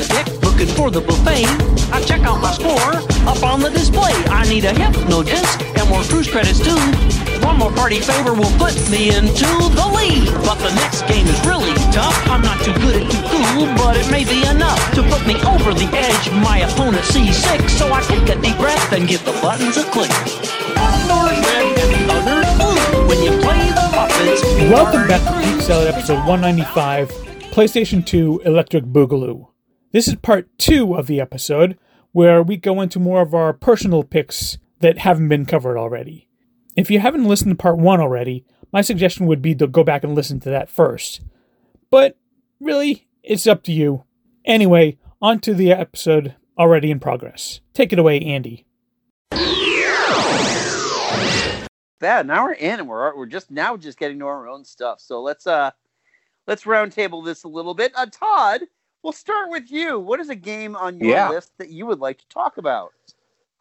the deck looking for the buffet, I check out my score up on the display. I need a hypno disc and more cruise credits too. One more party favor will put me into the lead. But the next game is really tough. I'm not too good at too cool, but it may be enough to put me over the edge. My opponent sees six, so I take a deep breath and give the buttons a click. Welcome back to Geek Salad episode 195, PlayStation 2 Electric Boogaloo. This is part two of the episode, where we go into more of our personal picks that haven't been covered already. If you haven't listened to part one already, my suggestion would be to go back and listen to that first. But really, it's up to you. Anyway, on to the episode already in progress. Take it away, Andy. that now we're in and we're we're just now just getting to our own stuff so let's uh let's roundtable this a little bit uh todd we'll start with you what is a game on your Yeah. list that you would like to talk about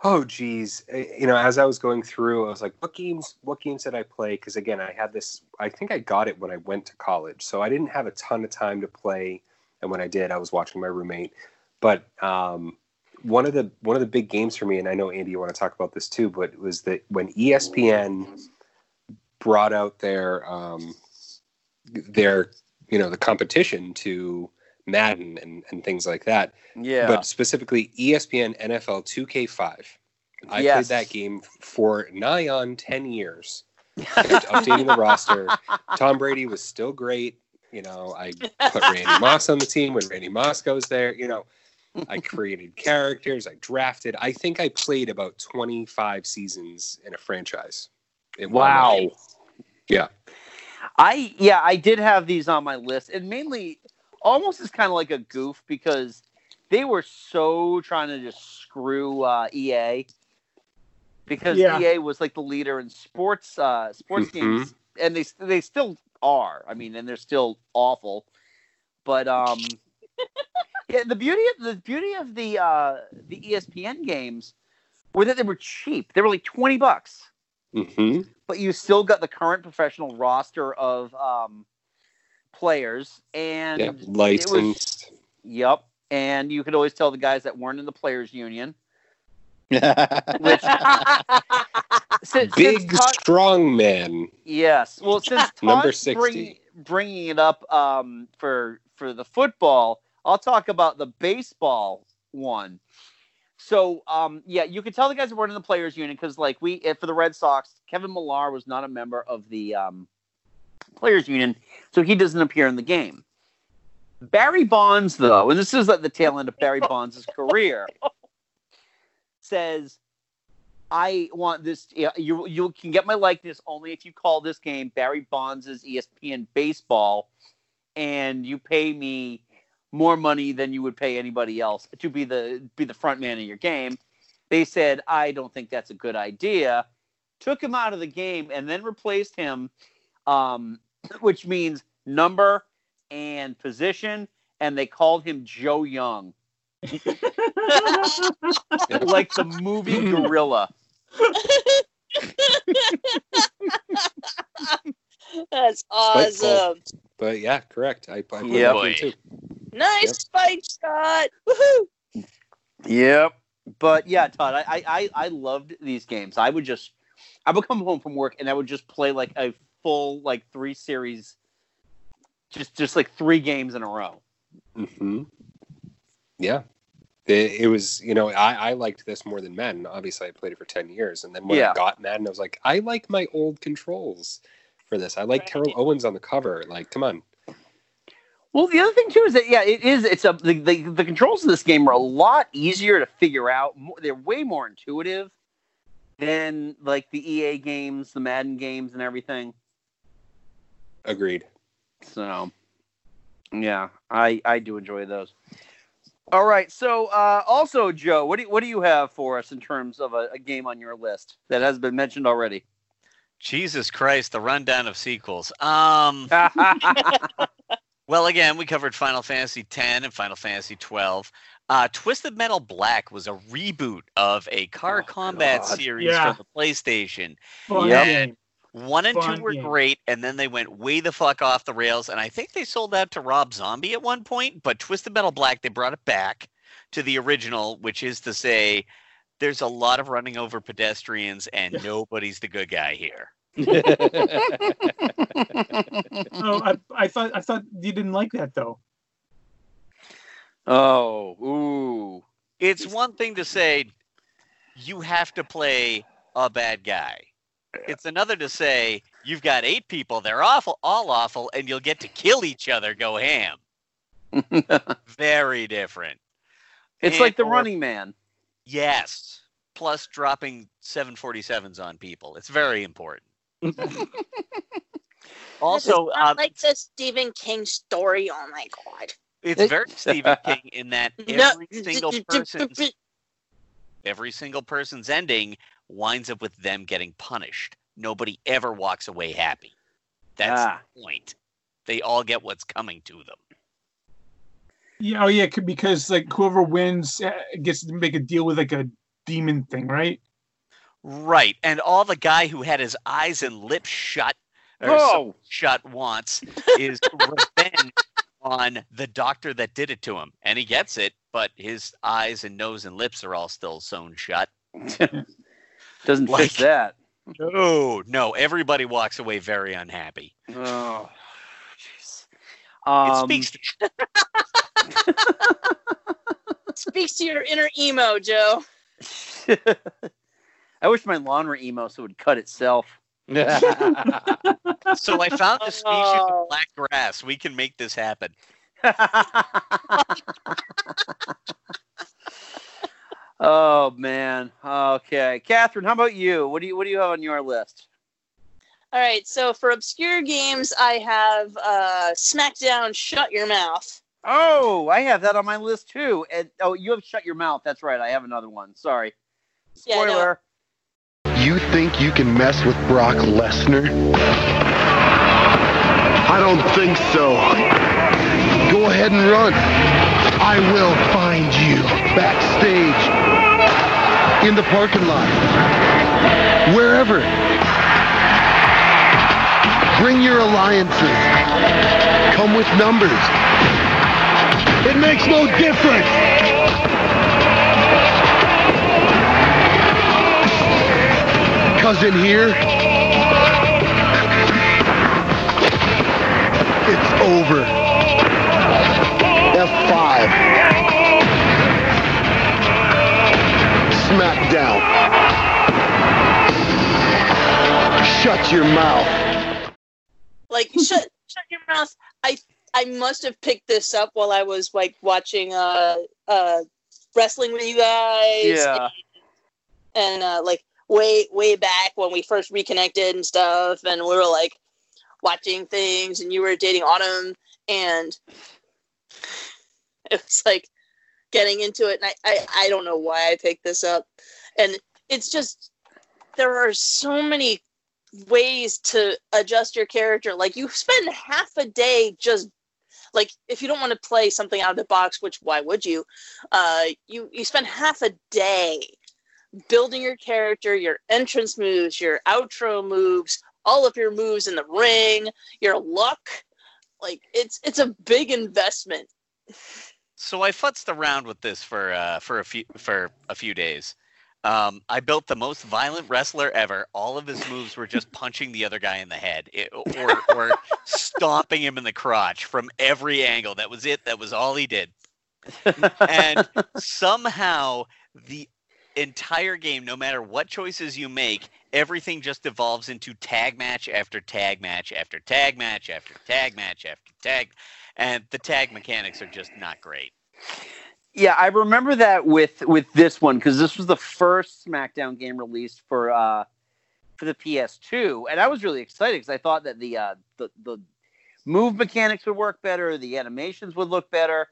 Oh geez, Uh, you know, as I was going through, I was like, what games? What games did I play? Because again, I had this. I think I got it when I went to college, so I didn't have a ton of time to play. And when I did, I was watching my roommate. But um, one of the one of the big games for me, and I know Andy, you want to talk about this too, but it was that when ESPN brought out their um, their you know the competition to Madden and, and things like that. yeah But specifically ESPN NFL 2K5. I Yes. played that game for nigh on 10 years. Updating the roster. Tom Brady was still great. You know, I put Randy Moss on the team when Randy Moss goes there. You know, I created characters. I drafted. I think I played about 25 seasons in a franchise. one wow. Yeah. i yeah i did have these on my list and mainly almost as kind of like a goof because they were so trying to just screw uh ea because Yeah. ea was like the leader in sports uh sports Mhm. games and they they still are. I mean and they're still awful. But um yeah the beauty of the beauty of the uh the espn games were that they were cheap. They were like 20 bucks. Hmm but you still got the current professional roster of um, players, and Yeah. it was Licensed. yep. And you could always tell the guys that weren't in the players' union. Which since, Big, since Todd- strong man. yes, well, since Number 60. Bring, bringing it up um, for for the football, I'll talk about the baseball one. So, um, yeah, you could tell the guys that weren't in the players' union because, like, we eh, for the Red Sox, Kevin Millar was not a member of the um, players' union, so he doesn't appear in the game. Barry Bonds, though, and this is at the tail end of Barry Bonds' career, says, "I want this. You you can get my likeness only if you call this game Barry Bonds' ESPN Baseball, and you pay me." more money than you would pay anybody else to be the be the front man of your game. They said, I don't think that's a good idea. Took him out of the game and then replaced him, um, which means number and position, and they called him Joe Young, like the movie Gorilla. That's Spiteful. awesome. But yeah, correct. I, I played Yeah. that too. Nice Yep. spike Scott. Woohoo! Yep. But yeah, Todd, I, I I I loved these games. I would just I would come home from work and I would just play like a full like three series just just like three games in a row. hmm Yeah. It, it was, you know, I, I liked this more than Madden. Obviously, I played it for 10 years. And then when Yeah. I got Madden, I was like, I like my old controls for this. I like Right. Terrell Owens on the cover. Like, come on. Well, the other thing too is that yeah, it is. It's a the, the, the controls of this game are a lot easier to figure out. They're way more intuitive than like the EA games, the Madden games, and everything. Agreed. So, yeah, I I do enjoy those. All right. So, uh, also, Joe, what do you, what do you have for us in terms of a, a game on your list that has been mentioned already? Jesus Christ, the rundown of sequels. Um, Well, again, we covered Final Fantasy X and Final Fantasy twelve. Uh, Twisted Metal Black was a reboot of a car Oh, combat God. series Yeah. from the PlayStation. Fun Yep. game. One and Fun two were game. great, and then they went way the fuck off the rails. And I think they sold out to Rob Zombie at one point, but Twisted Metal Black, they brought it back to the original, which is to say, there's a lot of running over pedestrians, and Yeah. nobody's the good guy here. Oh, I, I thought I thought you didn't like that though. oh, ooh. It's one thing to say you have to play a bad guy. It's another to say you've got eight people, they're awful, all awful, and you'll get to kill each other, go ham. Very different. it's And- like the or- Running Man. Yes. Plus dropping 747s on people. It's very important. also, It's um, like the Stephen King story. Oh my god. it's very Stephen King in that No. every single person's every single person's ending winds up with them getting punished. Nobody ever walks away happy. That's Ah. the point. They all get what's coming to them. Yeah, oh yeah, because like whoever wins uh, gets to make a deal with like a demon thing, right? Right. And all the guy who had his eyes and lips shut or Oh, shut wants is revenge on the doctor that did it to him. And he gets it, but his eyes and nose and lips are all still sewn shut. doesn't Like- fix that. No, no, everybody walks away very unhappy. Oh, jeez. It Um, speaks to Speaks to your inner emo, Joe. I wish my lawn were emo so it would cut itself. So I found a species of Oh. black grass. We can make this happen. oh man. Okay, Catherine, how about you? What do you What do you have on your list? All right, so for obscure games, I have uh, SmackDown Shut Your Mouth. Oh, I have that on my list too. And oh, you have shut your mouth. That's right. I have another one. Sorry. Yeah, I. Spoiler. You think you can mess with Brock Lesnar? I don't think so. Go ahead and run. I will find you backstage, in the parking lot, wherever. Bring your alliances. Come with numbers. It makes no difference. In here, it's over. F5. Smackdown. Shut your mouth. Like shut shut your mouth. I I must have picked this up while I was like watching uh uh wrestling with you guys. Yeah. and uh, like way way back when we first reconnected and stuff and we were like watching things and you were dating autumn and it was like getting into it and I, I i don't know why i picked this up and it's just there are so many ways to adjust your character like you spend half a day just like if you don't want to play something out of the box which why would you uh you you spend half a day building your character, your entrance moves, your outro moves, all of your moves in the ring, your luck. Like it's it's a big investment. So I futzed around with this for uh, for a few for a few days. Um, I built the most violent wrestler ever. All of his moves were just punching the other guy in the head it, or, or stomping him in the crotch from every angle. That was it. That was all he did. And somehow the entire game, no matter what choices you make, everything just evolves into tag match after tag match after tag match after tag match after tag. And the tag mechanics are just not great. Yeah, I remember that with with this one because this was the first SmackDown game released for uh for the PS2, and I was really excited because I thought that the uh the the move mechanics would work better, the animations would look better,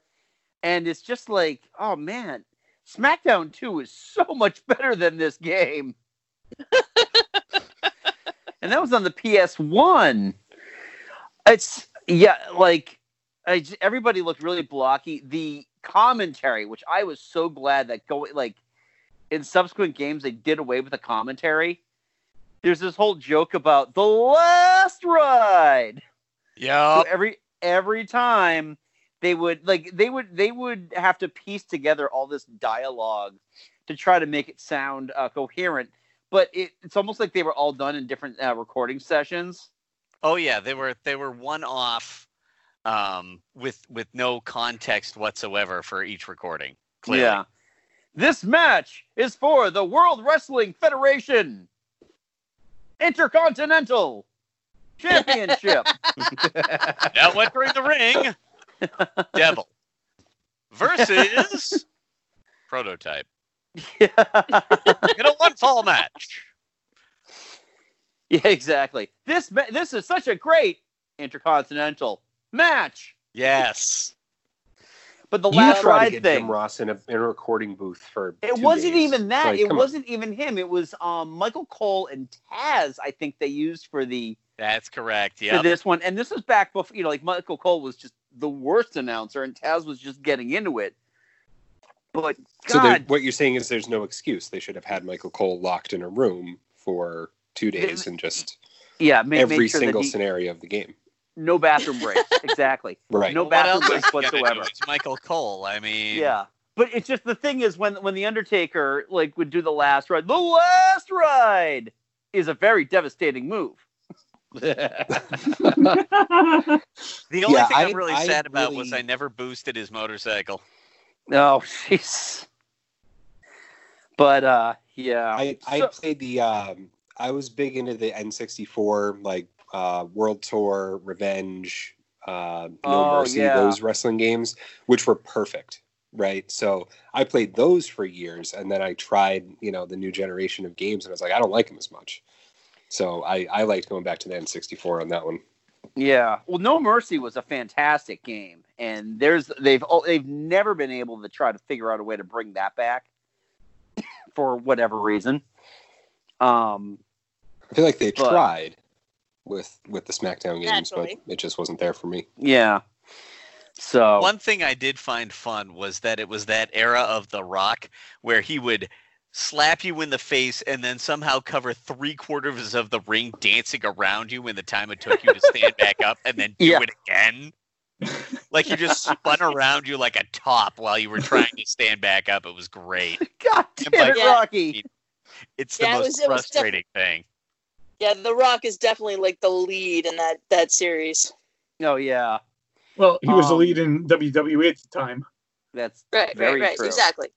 and it's just like, oh man, SmackDown 2 is so much better than this game. and that was on the PS1. It's yeah, like I everybody looked really blocky. The commentary, which I was so glad that going like in subsequent games they did away with the commentary. There's this whole joke about the last ride. Yeah. So every every time they would like they would they would have to piece together all this dialogue to try to make it sound uh, coherent. But it, it's almost like they were all done in different uh, recording sessions. Oh yeah, they were they were one off um with with no context whatsoever for each recording. Clearly. Yeah. This match is for the World Wrestling Federation Intercontinental Championship. Now entering the ring, Devil versus Prototype yeah. in a one fall match. yeah, exactly. This this is such a great Intercontinental match. Yes. But the You last try to get thing. Jim Ross in a, in a recording booth for. It two wasn't days. even that. Like, it wasn't even him. It was um, Michael Cole and Taz. I think they used for the That's correct. for Yeah. this one. And this was back before you know, like Michael Cole was just the worst announcer, and Taz was just getting into it. But So there- God, what you're saying is there's no excuse. They should have had Michael Cole locked in a room for two days and just yeah, make, every make sure single he, scenario of the game. No bathroom breaks. exactly. Right. No What bathroom else breaks he gonna do? whatsoever. It's Michael Cole. I mean, Yeah. But it's just the thing is when when the Undertaker like would do the last ride, the last ride is a very devastating move. The only Yeah, thing I- I'm really I sad about was I never boosted his motorcycle. Oh, jeez. But uh, yeah. I, I So- played the um I was big into the N64 like uh World Tour, Revenge, uh No Oh, Mercy, yeah. those wrestling games, which were perfect. Right. So I played those for years and then I tried, you know, the new generation of games and I was like, I don't like them as much. So I, I liked going back to the N64 on that one. Yeah. Well, No Mercy was a fantastic game, and there's they've they've never been able to try to figure out a way to bring that back for whatever reason. Um. I feel like they But- tried with with the SmackDown games, Naturally. but it just wasn't there for me. Yeah. So. One thing I did find fun was that it was that era of The Rock where he would slap you in the face and then somehow cover three quarters of the ring dancing around you in the time it took you to stand back up and then do Yeah. it again. Like he just spun around you like a top while you were trying to stand back up. It was great. God damn it, Yeah. Rocky. It's the Yeah, it most was- it was frustrating thing. Yeah, The Rock is definitely like the lead in that that series. Oh yeah. Well, he was the Um, lead in WWE at the time. That's Right, very right, right. true. Exactly.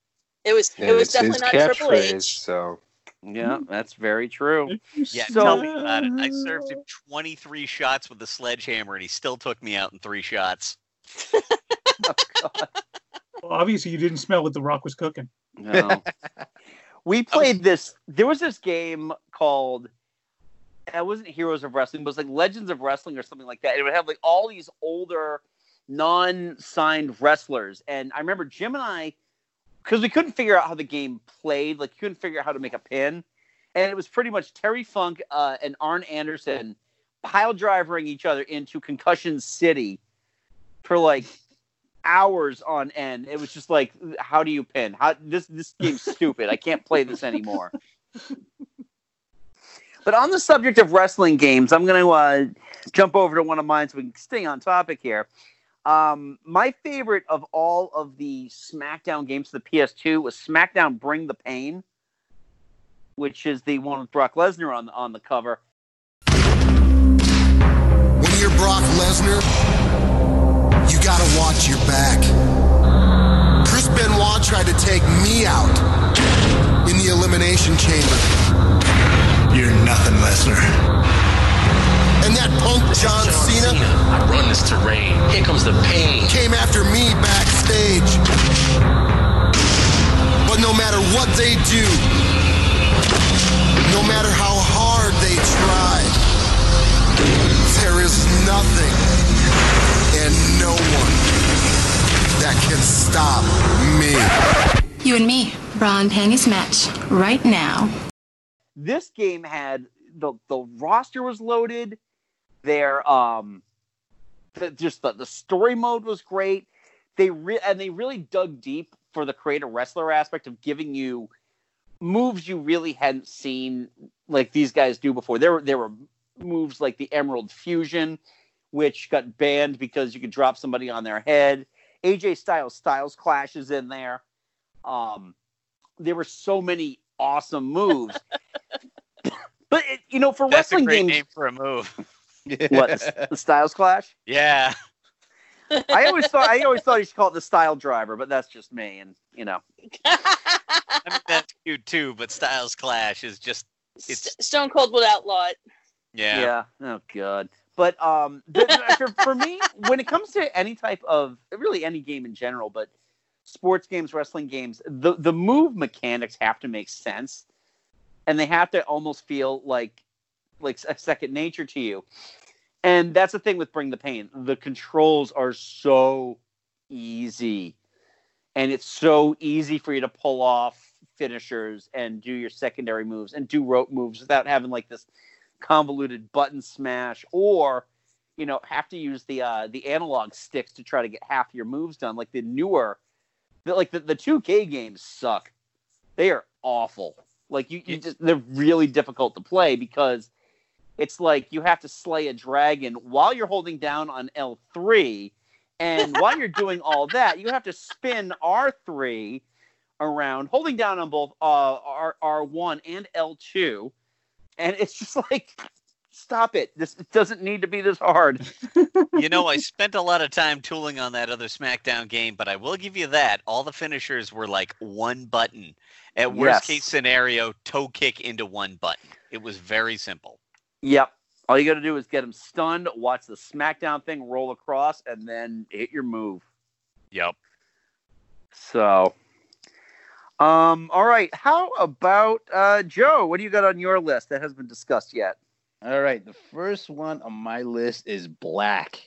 It was And it was definitely his not Triple catchphrase, H. so Yeah, that's very true. Yeah, So- tell me about it. I served him 23 shots with the sledgehammer and he still took me out in three shots. Well, obviously, you didn't smell what The Rock was cooking. No. we played this. There was this game called. It wasn't Heroes of Wrestling, but it was like Legends of Wrestling or something like that. It would have like all these older, non-signed wrestlers, and I remember Jim and I, because we couldn't figure out how the game played, like you couldn't figure out how to make a pin, and it was pretty much Terry Funk uh, and Arn Anderson pile driving each other into Concussion City for like hours on end. It was just like, how do you pin? How this this game's stupid. I can't play this anymore. But on the subject of wrestling games, I'm going to uh, jump over to one of mine so we can stay on topic here. Um, my favorite of all of the SmackDown games for the PS2 was SmackDown Bring the Pain, which is the one with Brock Lesnar on on the cover. When you're Brock Lesnar, you gotta watch your back. Chris Benoit tried to take me out in the Elimination Chamber. You're nothing, Lesnar. And that punk John, Cena, I run this terrain. Here comes the pain. came after me backstage. But no matter what they do, no matter how hard they try, there is nothing and no one that can stop me. You and me, bra and panties match right now. This game had the the roster was loaded. Their um the, just the, the story mode was great. They re- and they really dug deep for the create a wrestler aspect of giving you moves you really hadn't seen like these guys do before. There were there were moves like the Emerald Fusion, which got banned because you could drop somebody on their head. AJ Styles Styles clashes in there. Um, there were so many awesome moves. but it, you know, for That's a wrestling great games, name for a move. what the, the Styles Clash? Yeah. I always thought I always thought you should call it the Style Driver, but that's just me, and you know. I mean, that's cute too, but Styles Clash is just it's Stone Cold would outlaw it. yeah. Oh god. But um, the, the- for, for me, when it comes to any type of really any game in general, but sports games, wrestling games, the the move mechanics have to make sense, and they have to almost feel like like a second nature to you. And that's the thing with Bring the Pain. The controls are so easy, and it's so easy for you to pull off finishers and do your secondary moves and do rope moves without having like this convoluted button smash or you know have to use the uh the analog sticks to try to get half your moves done like the newer the, like the, the 2k games suck they are awful like you, you just they're really difficult to play because it's like you have to slay a dragon while you're holding down on l3 and while you're doing all that you have to spin r3 around holding down on both uh R, r1 and l2 and it's just like stop it this it doesn't need to be this hard You know, I spent a lot of time tooling on that other SmackDown game, but I will give you that. All the finishers were like one button. At worst Yes. case scenario, toe kick into one button. It was very simple. Yep. All you got to do is get him stunned, watch the SmackDown thing roll across, and then hit your move. Yep. So, um, all right. How about uh, Joe? What do you got on your list that hasn't been discussed yet? All right, the first one on my list is Black.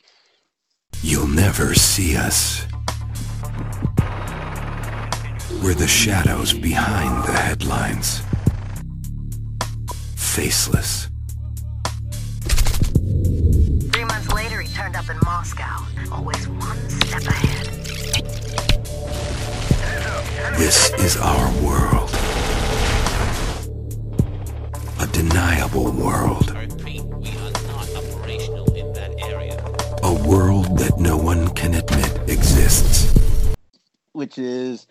You'll never see us. We're the shadows behind the headlines. Faceless. Three months later, he turned up in Moscow. Always one step ahead. This is our world. A deniable world. A world that no one can admit exists. which is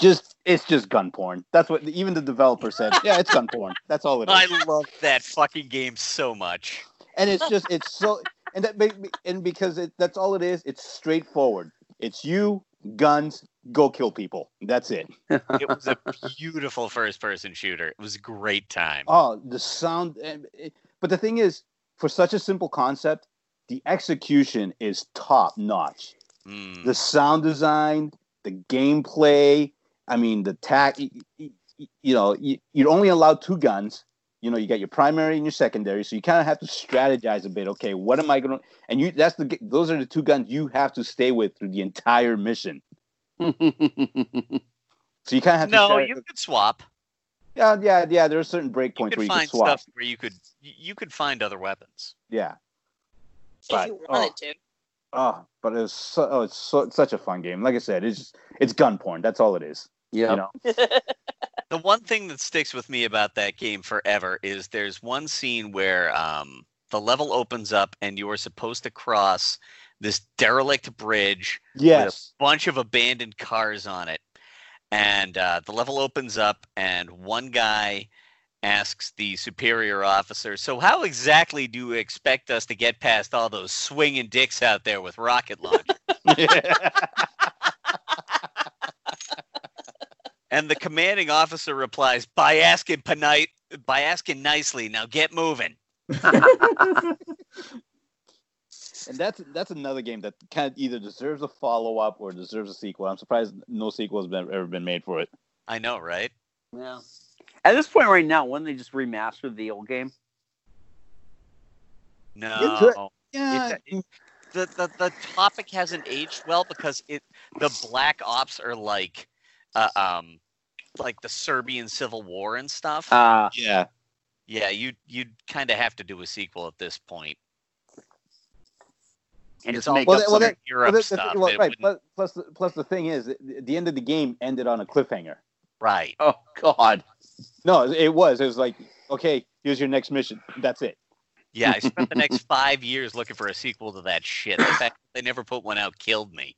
just it's just gun porn. That's what even the developer said. Yeah, it's gun porn. That's all it is. I love that fucking game so much. and it's just it's so and that and because it, that's all it is. It's straightforward. It's you guns go kill people. That's it. It was a beautiful first person shooter. It was a great time. Oh, the sound. Eh, eh, but the thing is, for such a simple concept, the execution is top notch. Mm. The sound design, the gameplay. I mean, the tack. y- y- y- You know, you, you're only allowed two guns. You know, you got your primary and your secondary, so you kind of have to strategize a bit. Okay, what am I gonna? And you, that's the. Those are the two guns you have to stay with through the entire mission. So you kind of have to. No, you could swap. Yeah, yeah, yeah. There are certain You breakpoints where you find can swap. stuff where you could you could find other weapons. Yeah. If But, you wanted to. Oh, but it's so, oh, it's so, it's such a fun game. Like I said, it's just, it's gun porn. That's all it is. Yeah. You know. The one thing that sticks with me about that game forever is there's one scene where um, the level opens up and you are supposed to cross this derelict bridge with Yes. a bunch of abandoned cars on it. And uh, the level opens up, and one guy asks the superior officer, So, how exactly do you expect us to get past all those swinging dicks out there with rocket launchers? And the commanding officer replies by asking polite, by asking nicely. Now get moving. and that's that's another game that kind of either deserves a follow up or deserves a sequel. I'm surprised no sequel has been, ever been made for it. I know, right? Yeah. At this point right now, wouldn't they just remaster the old game? No. Yeah. It- the, the the topic hasn't aged well because it the black ops are like uh, um like the Serbian civil war and stuff. Uh, yeah. yeah, you you'd kind of have to do a sequel at this point. and It's just all make Well, up well, some that- Europe well, that- stuff. well, right. Plus, plus, the- plus the thing is, the, the end of the game ended on a cliffhanger. right. Oh God. No, it was. It was like, okay, here's your next mission. That's it. Yeah, I spent the next five years looking for a sequel to that shit. The fact that they never put one out killed me.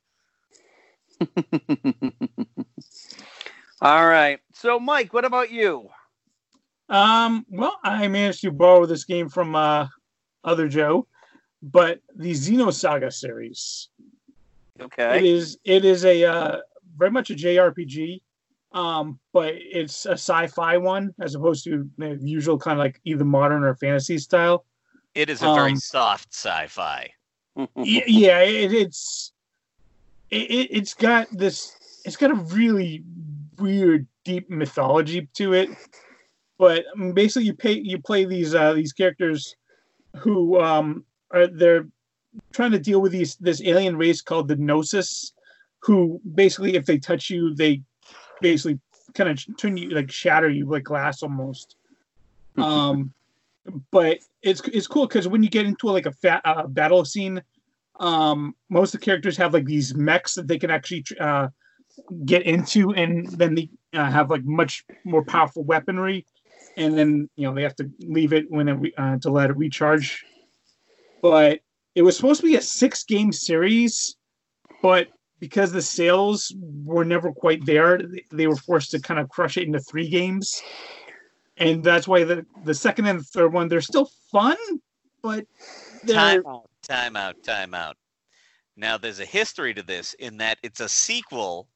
All right. So, Mike, what about you? Um, well, I managed to borrow this game from uh, other Joe, but the Xenosaga series. Okay. is it is a uh, very much a JRPG, um, but it's a sci-fi one as opposed to the usual kind of like either modern or fantasy style. It is a very Um, soft sci-fi. Yeah, it, it's it, it- it's got this it's got a really weird deep mythology to it but basically you pay you play these uh these characters who um are they're trying to deal with these this alien race called the gnosis who basically if they touch you they basically kind of turn you like shatter you like glass almost. Um but it's it's cool because when you get into like a fat uh, battle scene um most of the characters have like these mechs that they can actually uh get into and then they uh, have like much more powerful weaponry. And then you know they have to leave it when it re- uh, to let it recharge. But it was supposed to be a six game series but because the sales were never quite there they- were forced to kind of crush it into three games and that's why the the second and third one they're still fun but they're Time out, time out, time out. Now, there's a history to this in that it's a sequel,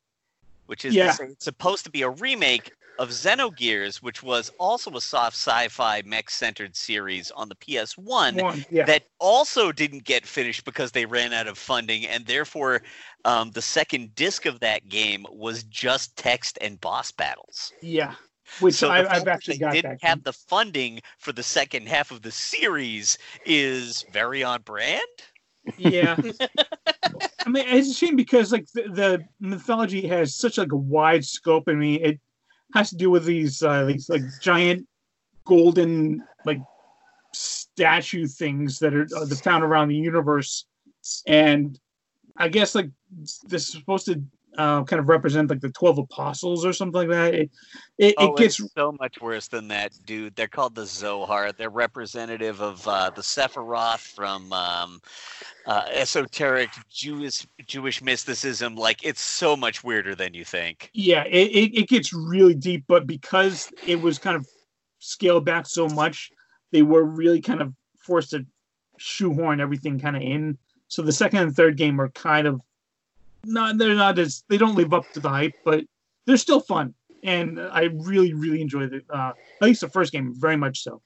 which is Yeah. it's supposed to be a remake of Xenogears, which was also a soft sci-fi mech-centered series on the PS1 one yeah that also didn't get finished because they ran out of funding, and therefore um, the second disc of that game was just text and boss battles. yeah which So I, I've that actually they got didn't have the funding for the second half of the series is very on brand. yeah i mean it's a shame because like the, the mythology has such like a wide scope i mean it has to do with these uh these like giant golden like statue things that are uh, found around the universe. And i guess like this is supposed to uh, kind of represent like the 12 apostles or something like that it it, oh, it gets so much worse than that, dude. They're called the Zohar. They're representative of uh, the Sephiroth from um, uh, esoteric Jewish Jewish mysticism. Like it's so much weirder than you think. yeah it, it, it gets really deep but because it was kind of scaled back so much they were really kind of forced to shoehorn everything kind of in so the second and third game are kind of not they're not as they don't live up to the hype but they're still fun and i really really enjoy the uh at least the first game very much so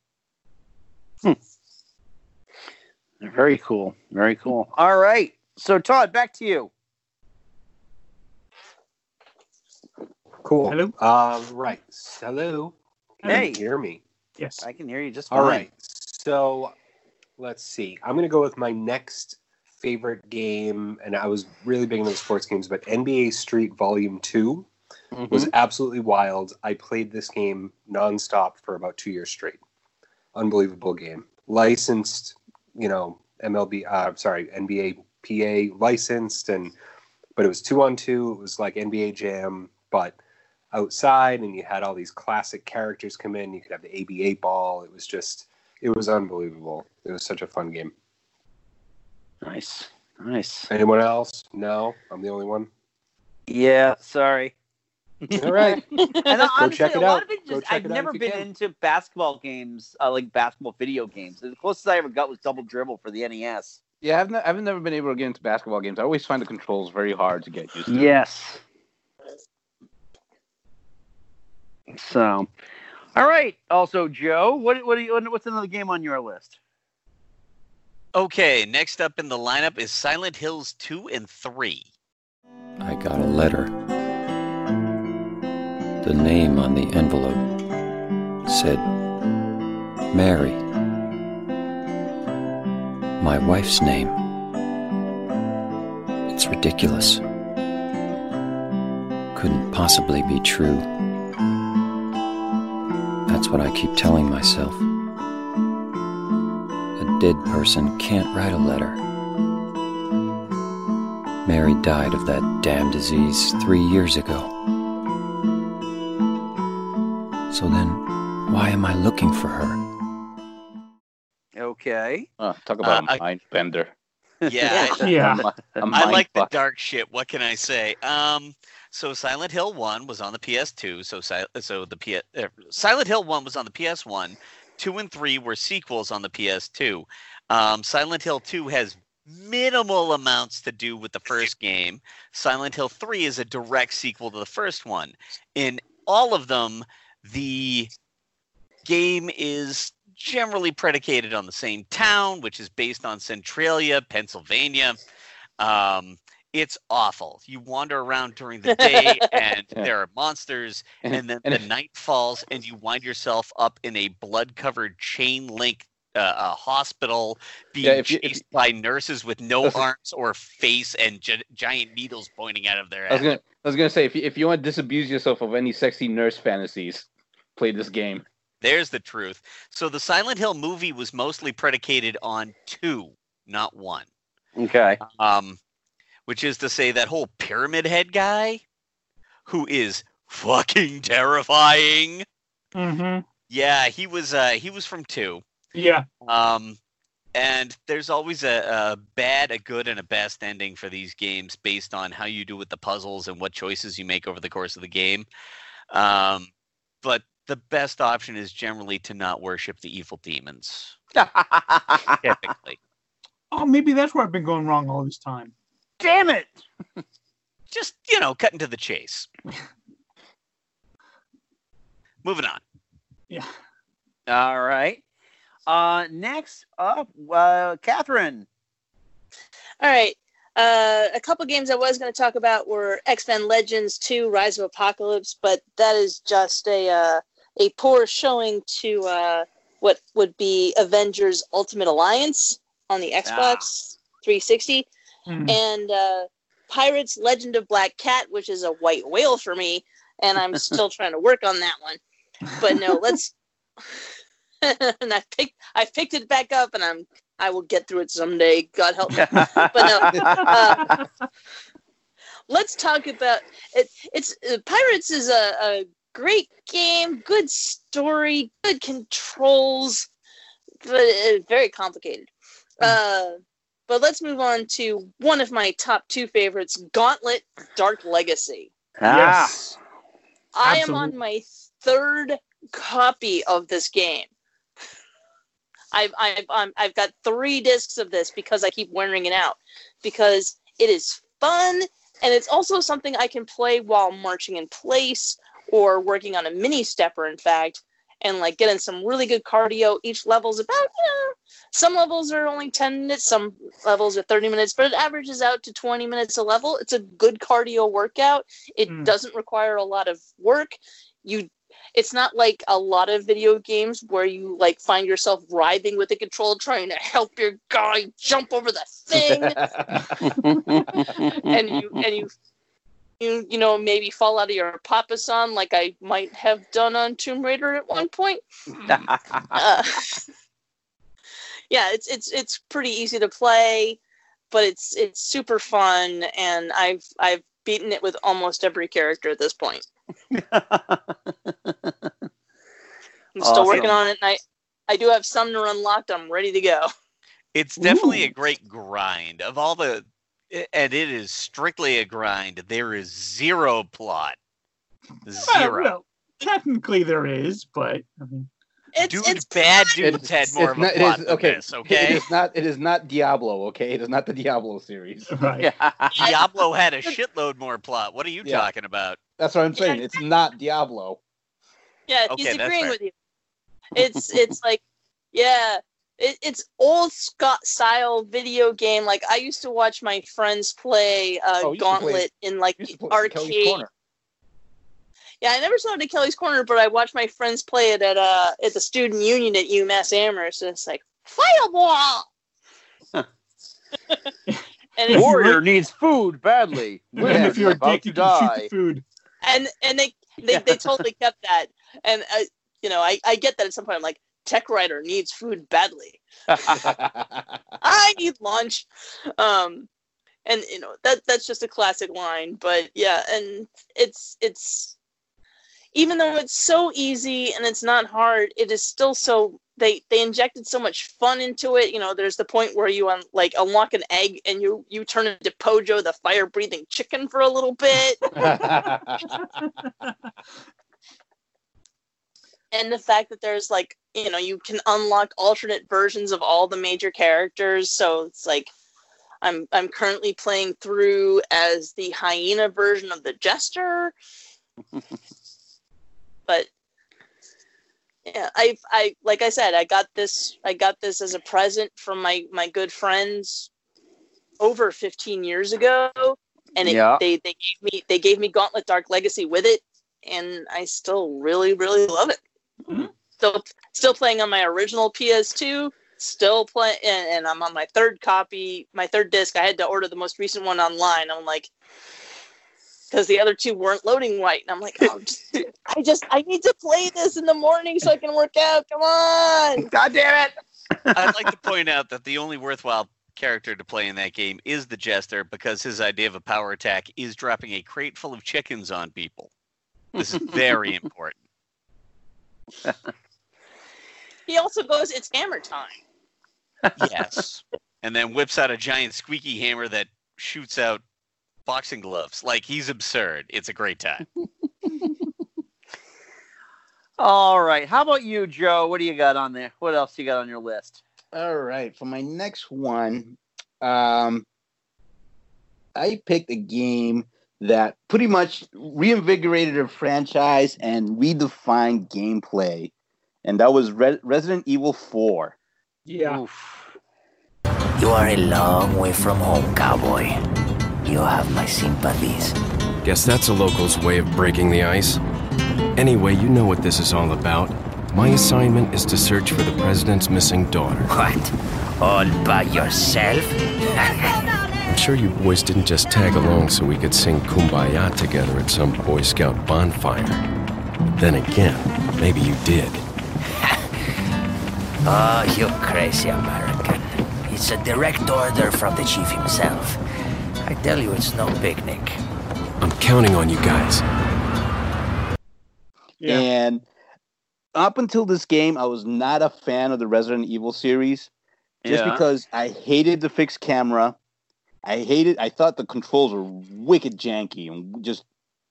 Very cool. Very cool. All right. So, Todd, back to you. Cool. Hello? Uh, right. Hello. Can Hey. you hear me? yes I can hear you just fine. All right. So let's see. I'm going to go with my next favorite game, and I was really big into the sports games, but NBA Street Volume 2 Mhm. was absolutely wild. I played this game nonstop for about two years straight. Unbelievable game. Licensed, you know, MLB, uh, sorry, NBA PA licensed, and but it was two on two. It was like NBA Jam, but outside, and you had all these classic characters come in. You could have the ABA ball. It was just, it was unbelievable. It was such a fun game. Nice. Nice. Anyone else? No, I'm the only one. Yeah, sorry. All right. And honestly, check it a lot out. of it Go just check I've it out never if you been can. into basketball games, uh, like basketball video games. The closest I ever got was Double Dribble for the NES. Yeah, I've, ne- I've never been able to get into basketball games. I always find the controls very hard to get used to. Yes. So, all right. Also, Joe, what what, do you, what's another game on your list? Okay, next up in the lineup is Silent Hills 2 and 3. I got a letter. The name on the envelope said Mary. My wife's name. It's ridiculous. Couldn't possibly be true. That's what I keep telling myself. A dead person can't write a letter. Mary died of that damn disease three years ago. So then, why am I looking for her? Okay. Uh, talk about Uh, a mind bender. Yeah, I- Yeah. A I mind like the dark shit. What can I say? Um, so Silent Hill One was on the PS2. So Si- so the P- uh, Silent Hill One was on the PS1. Two and three were sequels on the PS2. Um, Silent Hill Two has minimal amounts to do with the first game. Silent Hill Three is a direct sequel to the first one. In all of them, the game is generally predicated on the same town, which is based on Centralia, Pennsylvania. Um, it's awful. You wander around during the day and Yeah. there are monsters, and then and the if- night falls and you wind yourself up in a blood covered chain link uh, a hospital being Yeah, if you- if chased by nurses with no arms or face and gi- giant needles pointing out of their I was head. gonna, I was gonna say, if you, if you want to disabuse yourself of any sexy nurse fantasies, play this game. There's the truth. So the Silent Hill movie was mostly predicated on two, not one. Okay. Um, which is to say that whole pyramid head guy, who is fucking terrifying. Mm-hmm. Yeah, he was. Uh, he was from two. Yeah. Um, and there's always a, a bad, a good, and a best ending for these games based on how you do with the puzzles and what choices you make over the course of the game. Um, but the best option is generally to not worship the evil demons. Typically, Oh, maybe that's where I've been going wrong all this time. Damn it. just you know, cutting to the chase. Moving on. Yeah. All right. Uh, next up, uh, Catherine. All right. Uh, a couple games I was going to talk about were X Men Legends 2 Rise of Apocalypse, but that is just a uh, a poor showing to uh, what would be Avengers Ultimate Alliance on the Xbox 360. Mhm. And uh, Pirates Legend of Black Kat, which is a white whale for me, and I'm still trying to work on that one. But no, let's. and I picked I picked it back up, and I'm I will get through it someday. God help me. but no, uh, let's talk about it. It's uh, Pirates is a, a great game, good story, good controls, but uh, very complicated. Uh, but let's move on to one of my top two favorites, Gauntlet: Dark Legacy. Ah. Yes. I am on my third copy of this game. I've I've um, I've got three discs of this because I keep wearing it out because it is fun and it's also something I can play while marching in place or working on a mini stepper. In fact, and like getting some really good cardio. Each level's about you know, some levels are only ten minutes, some levels are thirty minutes, but it averages out to twenty minutes a level. It's a good cardio workout. It Mm. doesn't require a lot of work. You it's not like a lot of video games where you like find yourself writhing with the control trying to help your guy jump over the thing and you and you you you know maybe fall out of your papasan like I might have done on Tomb Raider at one point. Uh, yeah, it's it's it's pretty easy to play, but it's it's super fun, and I've I've beaten it with almost every character at this point. I'm still working on it, and I I do have Sumner unlocked. I'm ready to go. It's definitely a great grind of all the, and it is strictly a grind. There is zero plot. Zero. well, technically there is, but I mean, It's Dude, it's bad It- dudes had more of a not- it plot is- than okay. this, okay? is not. It is not Diablo. Okay, it is not the Diablo series. right. Diablo had a shitload more plot. What are you Yeah. talking about? That's what I'm saying. It's not Diablo. Yeah, Okay, he's agreeing with you. It's it's like yeah, it, it's old Scott style video game. Like I used to watch my friends play uh, Oh, you used to play- Gauntlet in like You used to the play Kelly's arcade. Yeah, I never saw it at Kelly's Corner, but I watched my friends play it at uh at the student union at UMass Amherst. And it's like fireball. and it's, Warrior needs food badly. And if you're a about dick, to shoot die. the food. and and they they, they totally kept that. And uh, you know, I I get that at some point. I'm like, Tech Writer needs food badly. I need lunch. Um, and you know that that's just a classic line. But yeah, and it's it's even though it's so easy and it's not hard, it is still so they they injected so much fun into it. You know, there's the point where you un, like unlock an egg and you you turn into Pojo, the fire breathing chicken, for a little bit. and the fact that there's like you know you can unlock alternate versions of all the major characters. So it's like i'm i'm currently playing through as the hyena version of the jester. But yeah i i like i said i got this i got this as a present from my my good friends over 15 years ago and it, Yeah. they they gave me they gave me gauntlet dark legacy with it and i still really really love it Mm-hmm. still still playing on my original ps2 still playing, and, and i'm on my third copy my third disc. I had to order the most recent one online. I'm like because the other two weren't loading right and i'm like oh, just, i just i need to play this in the morning so i can work out. Come on. God damn it. I'd like to point out that the only worthwhile character to play in that game is the Jester because his idea of a power attack is dropping a crate full of chickens on people. This is very important. He also goes it's hammer time Yes. And then whips out a giant squeaky hammer that shoots out boxing gloves. Like he's absurd. It's a great time. All right. How about you, Joe? What do you got on there? What else you got on your list? All right, for my next one, um, I picked a game that pretty much reinvigorated a franchise and redefined gameplay, and that was Re- Resident Evil 4. Yeah. You are a long way from home, cowboy. You have my sympathies. Guess that's a local's way of breaking the ice. Anyway, you know what this is all about. My assignment is to search for the president's missing daughter. What? All by yourself? I'm sure you boys didn't just tag along so we could sing Kumbaya together at some Boy Scout bonfire. Then again, maybe you did. Oh, you crazy American. It's a direct order from the chief himself. I tell you, it's no picnic. I'm counting on you guys. Yeah. And up until this game, I was not a fan of the Resident Evil series, just Yeah. because I hated the fixed camera. I hated. I thought the controls were wicked janky and just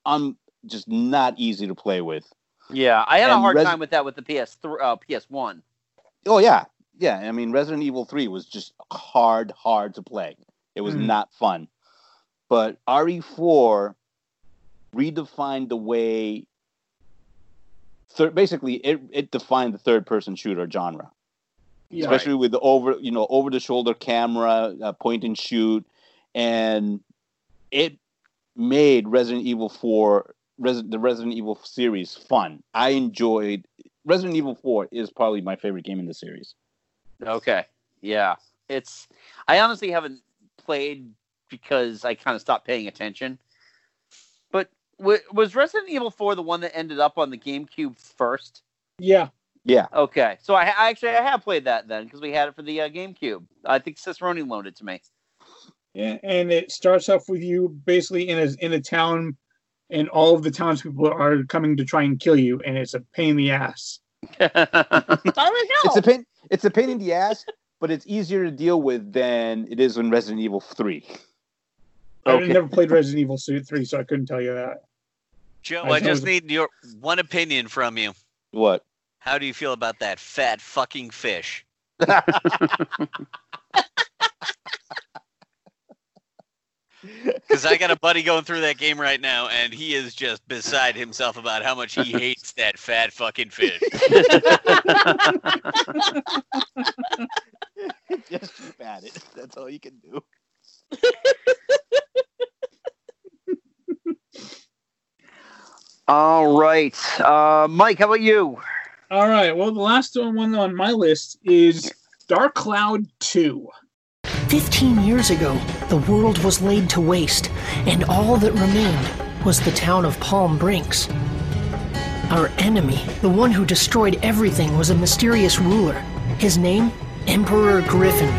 um just not easy to play with. Yeah, I had a hard Res- time with that with the PS3, uh, PS1. Oh yeah, yeah. I mean, Resident Evil Three was just hard, hard to play. It was Mhm. not fun. But RE4 redefined the way. Third, basically, it it defined the third-person shooter genre, Yeah. especially with the over you know over the shoulder camera, uh, point and shoot, and it made Resident Evil Four, Res- the Resident Evil series, fun. I enjoyed Resident Evil Four is probably my favorite game in the series. Okay. Yeah. It's I honestly haven't played because I kind of stopped paying attention. But w- was Resident Evil 4 the one that ended up on the GameCube first? Yeah. Yeah. Okay. So I, I actually I have played that then because we had it for the uh, GameCube. I think Cicerone loaned it to me. Yeah, and it starts off with you basically in a in a town, and all of the townspeople are coming to try and kill you, and it's a pain in the ass. It's a pain. It's a pain in the ass, but it's easier to deal with than it is in Resident Evil Three. I've never played Resident Evil Three, so I couldn't tell you that. Joe, I I just suppose- need your one opinion from you. What? How do you feel about that fat fucking fish? Because I got a buddy going through that game right now, and he is just beside himself about how much he hates that fat fucking fish. Just keep at it. That's all you can do. All right. Uh, Mike, how about you? All right. Well, the last one on my list is Dark Cloud Two. Fifteen years ago, the world was laid to waste, and all that remained was the town of Palm Brinks. Our enemy, the one who destroyed everything, was a mysterious ruler. His name? Emperor Griffon.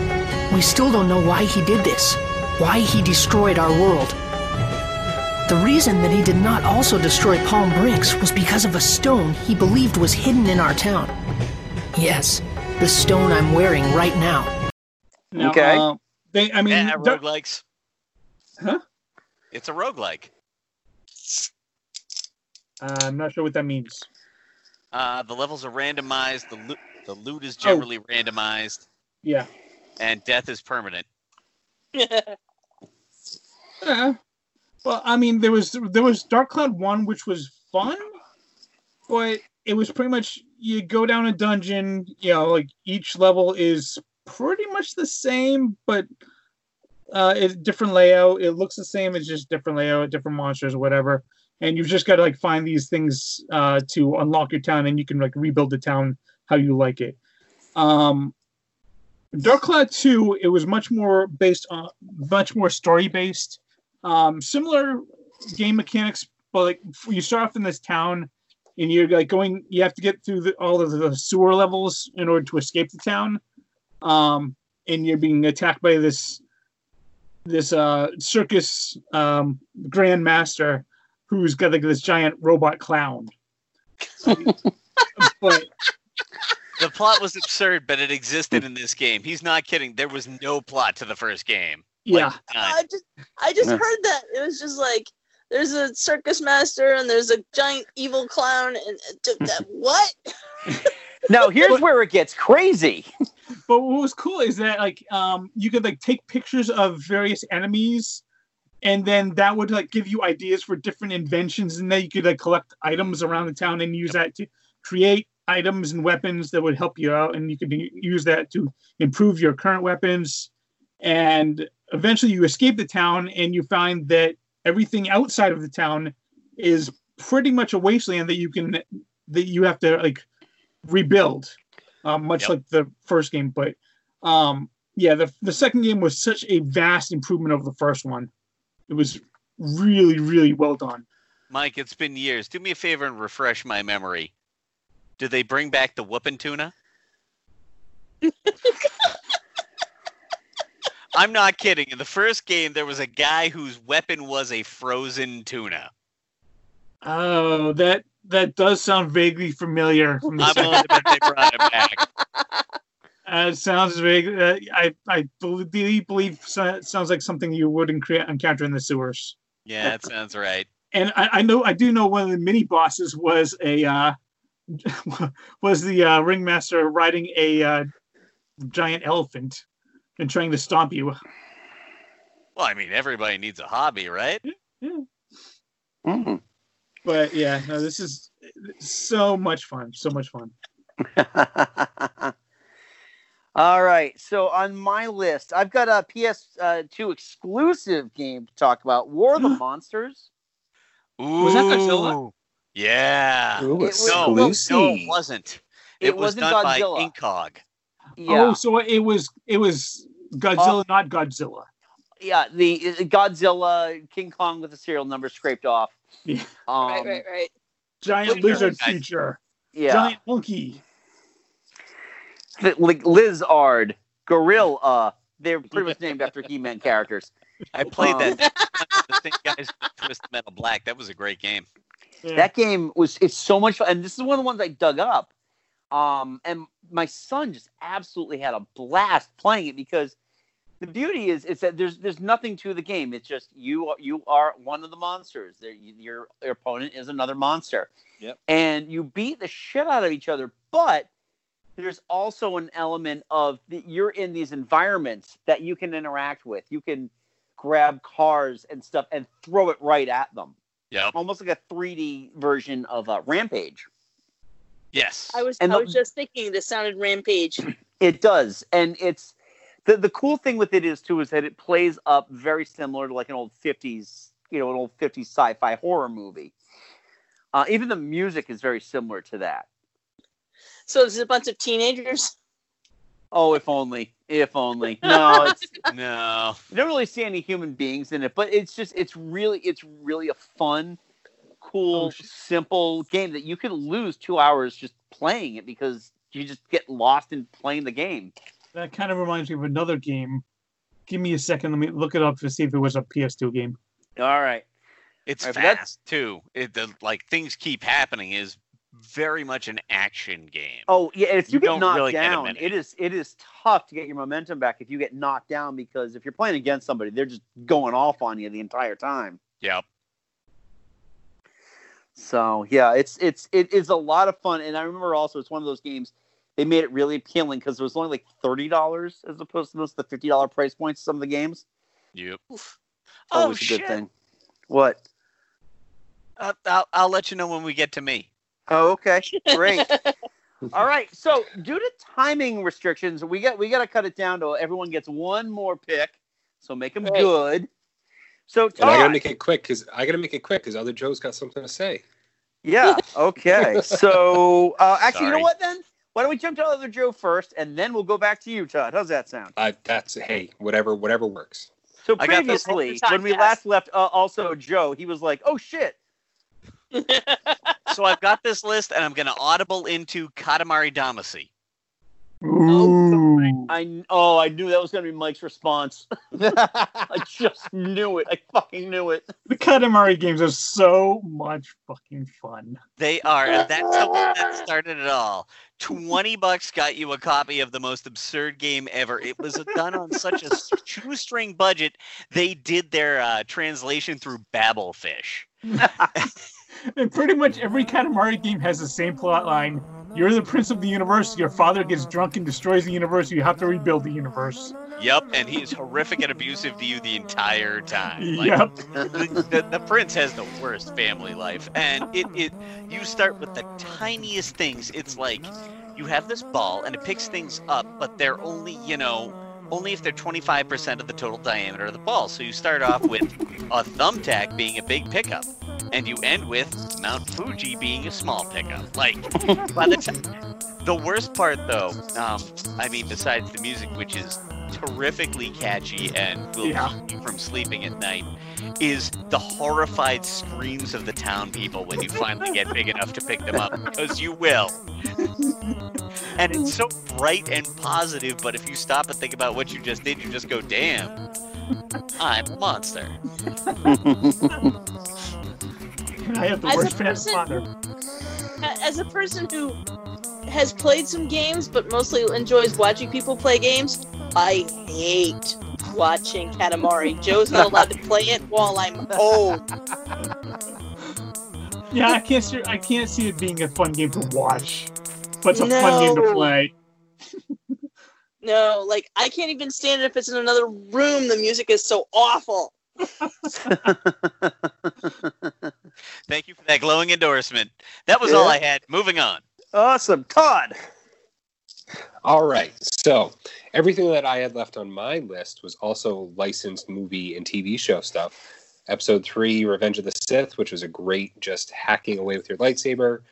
We still don't know why he did this. why he destroyed our world. The reason that he did not also destroy Palm Brinks was because of a stone he believed was hidden in our town. Yes, the stone I'm wearing right now. Now, Okay. uh, they, I mean, Yeah, Dark- roguelikes. Huh? It's a roguelike. uh, I'm not sure what that means. Uh, the levels are randomized. The loot, the loot Oh. is generally randomized, Yeah. and death is permanent. Yeah. Well, I mean, there was there was Dark Cloud One, which was fun, but it was pretty much you go down a dungeon. You know, like each level is pretty much the same, but uh, it's different layout. It looks the same. It's just different layout, different monsters, whatever. And you've just got to like find these things uh, to unlock your town, and you can like rebuild the town how you like it. Um, Dark Cloud 2, it was much more based on much more story based. Um, similar game mechanics, but like you start off in this town and you're like going you have to get through the, all of the sewer levels in order to escape the town. Um, and you're being attacked by this this uh circus um grand master who's got like this giant robot clown. but The plot was absurd, but it existed in this game. He's not kidding. There was no plot to the first game. yeah. Like. I just I just Yeah. heard that. It was just like there's a circus master and there's a giant evil clown and uh, d- d- what? Now here's where it gets crazy. but what was cool is that like um you could like take pictures of various enemies and then that would like give you ideas for different inventions and then you could like collect items around the town and use that to create items and weapons that would help you out and you could use that to improve your current weapons and eventually you escape the town and you find that everything outside of the town is pretty much a wasteland that you can that you have to like rebuild um, much Yep. like the first game but um yeah the, the second game was such a vast improvement over the first one it was really really well done Mike, it's been years. Do me a favor and refresh my memory. Did they bring back the whooping tuna? I'm not kidding. In the first game, there was a guy whose weapon was a frozen tuna. oh that that does sound vaguely familiar from the I'm second- willing to bet they brought it back. uh, it sounds vague uh, i i believe, believe so- it sounds like something you would encre- encounter in the sewers Yeah, that sounds right. and I, I know I do know one of the mini bosses was a uh, was the uh, ringmaster riding a uh, giant elephant and trying to stomp you. Well, I mean, everybody needs a hobby, right? Mhm. But yeah, no, this is so much fun, so much fun. All right. So on my list, I've got a PS2 exclusive game to talk about: War of the Monsters. Ooh. that Godzilla? Yeah. Ooh, It was, no, no, it wasn't. It It, was wasn't done Godzilla. by Incog. Yeah, Oh, so it was it was Godzilla, not Godzilla. yeah. The uh, Godzilla, King Kong with the serial number scraped off. Yeah. Um, right, right, right. Giant lizard one? creature, Yeah. giant monkey. Th- like Lizard, Gorilla. Uh, they're pretty much named after He-Man characters. I played Um, that. the same guys with Twisted Metal Black. That was a great game. Yeah. That game was it's so much fun, and this is one of the ones I dug up. Um, and my son just absolutely had a blast playing it because the beauty is is that there's there's nothing to the game. It's just you are- you are one of the monsters. You- your your opponent is another monster. Yep. And you beat the shit out of each other, but there's also an element of the, you're in these environments that you can interact with. You can grab cars and stuff and throw it right at them Yep. almost like a 3D version of uh, Rampage. Yes. I was And I the- was just thinking this sounded rampage. It does, and it's the the cool thing with it is too is that it plays up very similar to like an old 50s, you know, an old 50s sci-fi horror movie. Uh, even the music is very similar to that. So there's a bunch of teenagers. Oh, if only, if only. No, it's No. you don't really see any human beings in it, but it's just it's really it's really a fun, cool, Oh, simple game that you could lose two hours just playing it because you just get lost in playing the game. That kind of reminds me of another game Give me a second. Let me look it up to see if it was a PS2 game. All right. It's All right, but that's- fast too. It the, like things keep happening is very much an action game. Oh yeah, if you, You get knocked really down, minute. it is it is tough to get your momentum back if you get knocked down because if you're playing against somebody, they're just going off on you the entire time. Yep. So yeah, it's it's it is a lot of fun, and I remember also it's one of those games they made it really appealing because it was only like thirty dollars as opposed to most of the fifty dollar price points of some of the games. Yep. Always Oh, a good shit. thing. What? Uh, I'll, I'll let you know when we get to me. Oh, okay, great. All right, so due to timing restrictions, we got we got to cut it down to everyone gets one more pick, so make them Right. good. So And I gotta make it quick because I gotta make it quick because other Joe's got something to say. yeah, okay. So uh, actually, you know what then? Why don't we jump to other Joe first, and then we'll go back to you, Todd? How's that sound? I, that's hey, whatever, whatever works. So I got previously, when we pass. last left, uh, also Joe, he was like, "Oh shit." So I've got this list, and I'm going to audible into Katamari Damacy. Ooh. I oh, I knew that was gonna be Mike's response. I just knew it. I fucking knew it. The Katamari games are so much fucking fun. They are, and that's how that started it all. Twenty bucks got you a copy of the most absurd game ever. It was done on such a shoestring budget. They did their uh, translation through Babelfish. And pretty much every Katamari game has the same plot line. You're the prince of the universe. Your father gets drunk and destroys the universe. You have to rebuild the universe. Yep, and he's horrific and abusive to you the entire time. Like, Yep. the, the, the prince has the worst family life, and it, it you start with the tiniest things. It's like you have this ball, and it picks things up, but they're only you know only if they're 25% of the total diameter of the ball. So you start off with a thumbtack being a big pickup, and you end with Mount Fuji being a small pickup. Like by the time. The worst part, though, um, I mean, besides the music, which is terrifically catchy and will Yeah. keep you from sleeping at night, is the horrified screams of the town people when you finally get big enough to pick them up, because you will. And it's so bright and positive, but if you stop and think about what you just did, you just go, damn, I'm a monster. I have the As worst fan person- father. As a person who has played some games but mostly enjoys watching people play games, I hate watching Katamari. Joe's not allowed to play it while I'm home. Yeah, I can't see. I can't see it being a fun game to watch, but it's a fun game to No. play. No, like I can't even stand it if it's in another room. The music is so awful. Thank you for that glowing endorsement. That was all I had. Moving on. Awesome, Todd. All right. So everything that I had left on my list was also licensed movie and TV show stuff. Episode three, Revenge of the Sith, which was a great just hacking away with your lightsaber.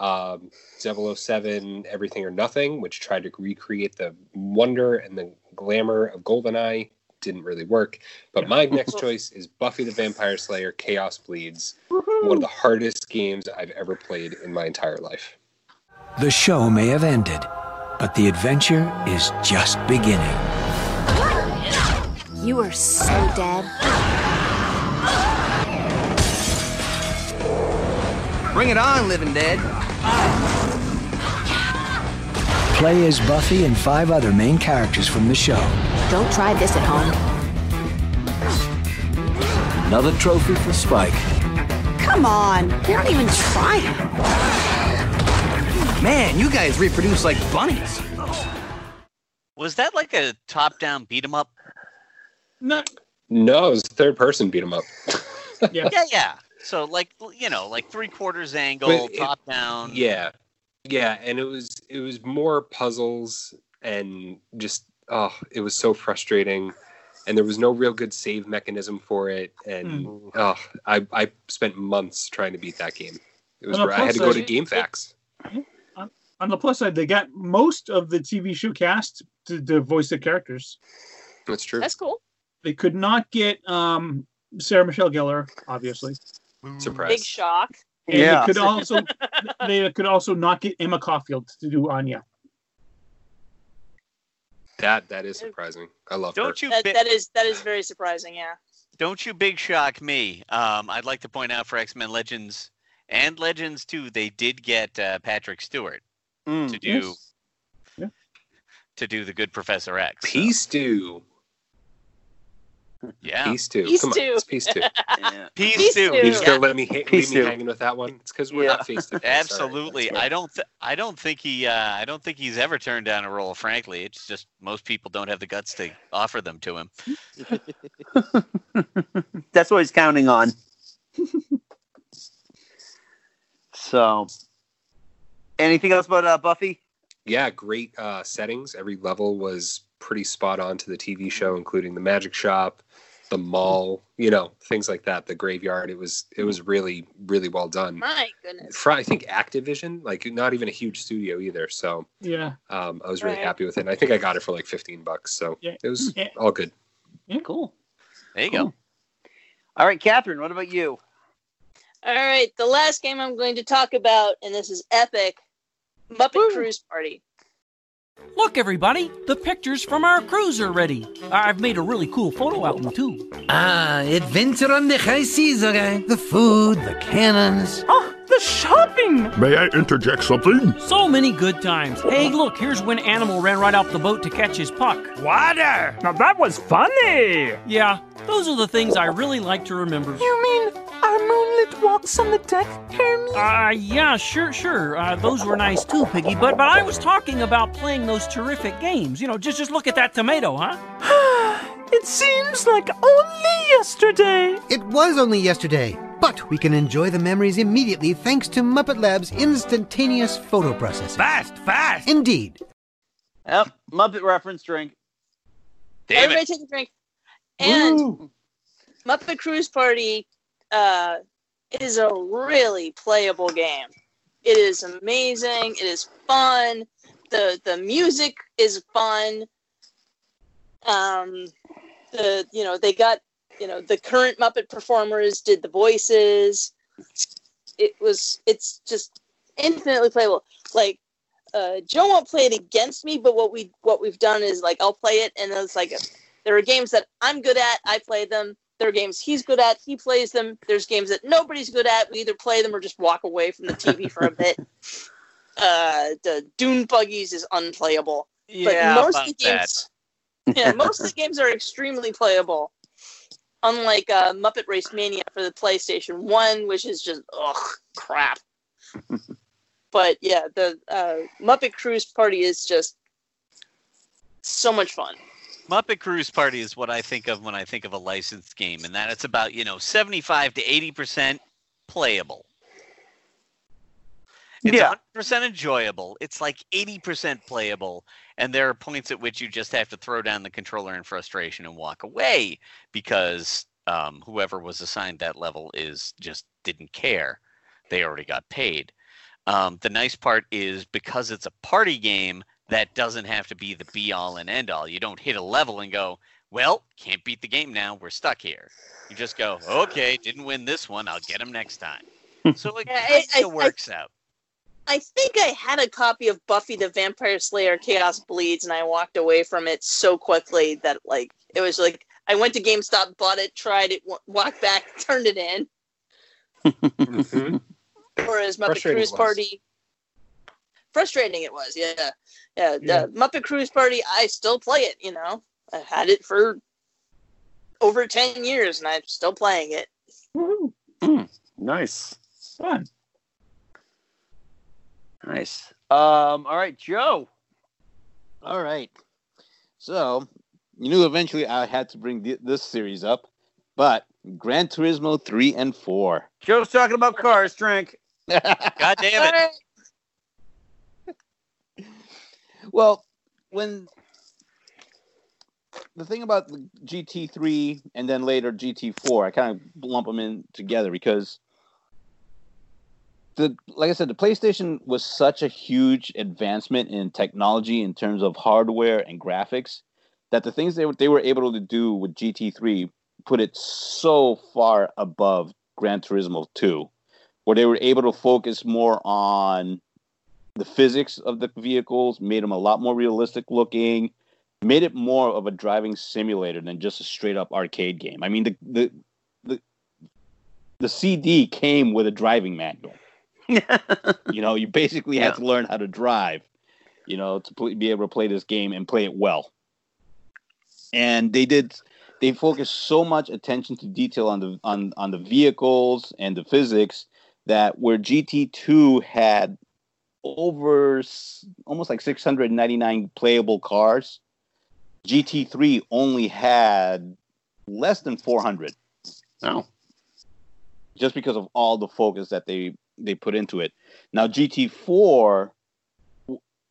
Um, 007, Everything or Nothing, which tried to recreate the wonder and the glamour of GoldenEye. Didn't really work. But my next choice is Buffy the Vampire Slayer Chaos Bleeds. One of the hardest games I've ever played in my entire life. The show may have ended, but the adventure is just beginning. You are so dead. Bring it on, living dead. Play as Buffy and five other main characters from the show. Don't try this at home. Another trophy for Spike. Come on, you're not even trying. Man, you guys reproduce like bunnies. Was that like a top-down beat 'em up? No. No, it was third person beat 'em up. Yeah. Yeah, yeah. So like you know, like three quarters angle, it- top down. Yeah, yeah, and it was it was more puzzles and just oh, it was so frustrating, and there was no real good save mechanism for it, and oh, I I spent months trying to beat that game. It was On the I had to go to side- GameFAQs. On the plus side, they got most of the TV show cast to, to voice the characters. That's true. That's cool. They could not get um, Sarah Michelle Gellar, obviously. Big shock. And Yeah. they could also they could also not get Emma Caulfield to do Anya. That that is surprising. I love. Don't you That, bi- that is that is very surprising. Yeah. don't you big shock me. Um, I'd like to point out for X Men Legends and Legends 2, they did get uh, Patrick Stewart Mm. to do Yes. Yeah. to do the good Professor X. so, Peace two. Yeah. Peace two. Peace Come two. on, it's peace two. Yeah. Peace, Peace too. two. You just Yeah. gonna let me ha- leave me two. hanging with that one? It's because we're Yeah. not face to face. Absolutely. I don't. Th- I don't think he. Uh, I don't think he's ever turned down a role. Frankly, it's just most people don't have the guts to offer them to him. That's what he's counting on. so, anything else about uh, Buffy? Yeah, great uh, settings. Every level was pretty spot on to the TV show, including the magic shop, the mall, you know, things like that. The graveyard. It was it was really really well done. My goodness. For I think Activision, like not even a huge studio either. So Yeah. um, I was really Right. happy with it. And I think I got it for like fifteen bucks. So Yeah. it was Yeah. all good. Cool. There you go. All right, Catherine. What about you? All right, the last game I'm going to talk about, and this is epic, Muppet Cruise Party. Look, everybody, the pictures from our cruise are ready. I've made a really cool photo album, too. Ah, adventure on the high seas, okay? The food, the cannons. Oh, the shopping! May I interject something? So many good times. Hey, look, here's when Animal ran right off the boat to catch his puck. Water! Now that was funny! Yeah, those are the things I really like to remember. You mean our walks on the deck, Kermie? Uh, yeah, sure, sure. Uh, those were nice too, Piggy. But but I was talking about playing those terrific games. You know, just just look at that tomato, huh? it seems like only yesterday. It was only yesterday, but we can enjoy the memories immediately thanks to Muppet Lab's instantaneous photo processing. Fast, fast! Indeed. Yep. Muppet reference drink. Damn Everybody it. take a drink. And Muppet Cruise Party uh, is a really playable game. It is amazing. It is fun. the The music is fun. Um, the you know they got you know the current Muppet performers did the voices. It was it's just infinitely playable. Like uh, Joe won't play it against me, but what we what we've done is like I'll play it, and it's like there are games that I'm good at, I play them. There are games he's good at, he plays them. There's games that nobody's good at, we either play them or just walk away from the TV for a bit. Uh, the Dune Buggies is unplayable, Yeah, but most of the about that. games, yeah, most of the games are extremely playable. Unlike uh, Muppet Race Mania for the PlayStation One, which is just ugh crap. but yeah, the uh, Muppet Cruise Party is just so much fun. Muppet Cruise Party is what I think of when I think of a licensed game, and that it's about you know seventy-five to eighty percent playable. It's Yeah. 100% enjoyable. It's like 80% playable, and there are points at which you just have to throw down the controller in frustration and walk away because um, whoever was assigned that level is just didn't care. They already got paid. Um, the nice part is because it's a party game, that doesn't have to be the be all and end all. You don't hit a level and go, well, can't beat the game now. We're stuck here. You just go, okay, didn't win this one. I'll get them next time. Hmm. So it Yeah, kind of works out. I think I had a copy of Buffy the Vampire Slayer Chaos Bleeds and I walked away from it so quickly that like it was like I went to GameStop, bought it, tried it, wa- walked back, turned it in. Mm-hmm. Whereas Muppet Frustrating Cruise. Party frustrating it was, yeah. Yeah, the Yeah. Muppet Cruise Party I still play it, you know. I had it for over 10 years and I'm still playing it. Mm, nice. Fun. Nice. Um. All right, Joe. All right. So, you knew eventually I had to bring thi- this series up, but Gran Turismo 3 and 4. Joe's talking about cars. Drink. God damn it. Well, when the thing about the GT3 and then later GT4, I kind of lump them in together because the like I said, the PlayStation was such a huge advancement in technology in terms of hardware and graphics that the things they they were able to do with GT3 put it so far above Gran Turismo 2, where they were able to focus more on the physics of the vehicles, made them a lot more realistic looking. made it more of a driving simulator than just a straight up arcade game. I mean, the the the, the CD came with a driving manual. you know, you basically had to learn how to drive, you know, to pl- be able to play this game and play it well. And they did they focused so much attention to detail on the on on the vehicles and the physics that where GT2 had over almost like 699 playable cars, GT3 only had less than 400. Oh. Just because of all the focus that they they put into it. Now GT4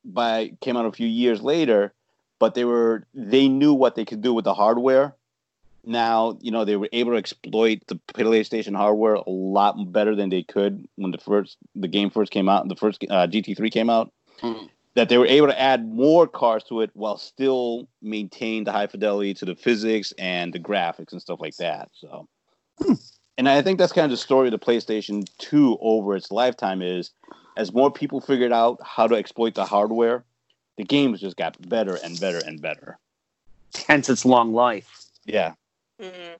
by came out a few years later, but they were they knew what they could do with the hardware. Now, you know, they were able to exploit the PlayStation hardware a lot better than they could when the first the game first came out the first uh, GT3 came out that they were able to add more cars to it while still maintain the high fidelity to the physics and the graphics and stuff like that. So, and I think that's kind of the story of the PlayStation 2 over its lifetime is as more people figured out how to exploit the hardware, the games just got better and better and better. Hence its long life. Yeah. Mhm.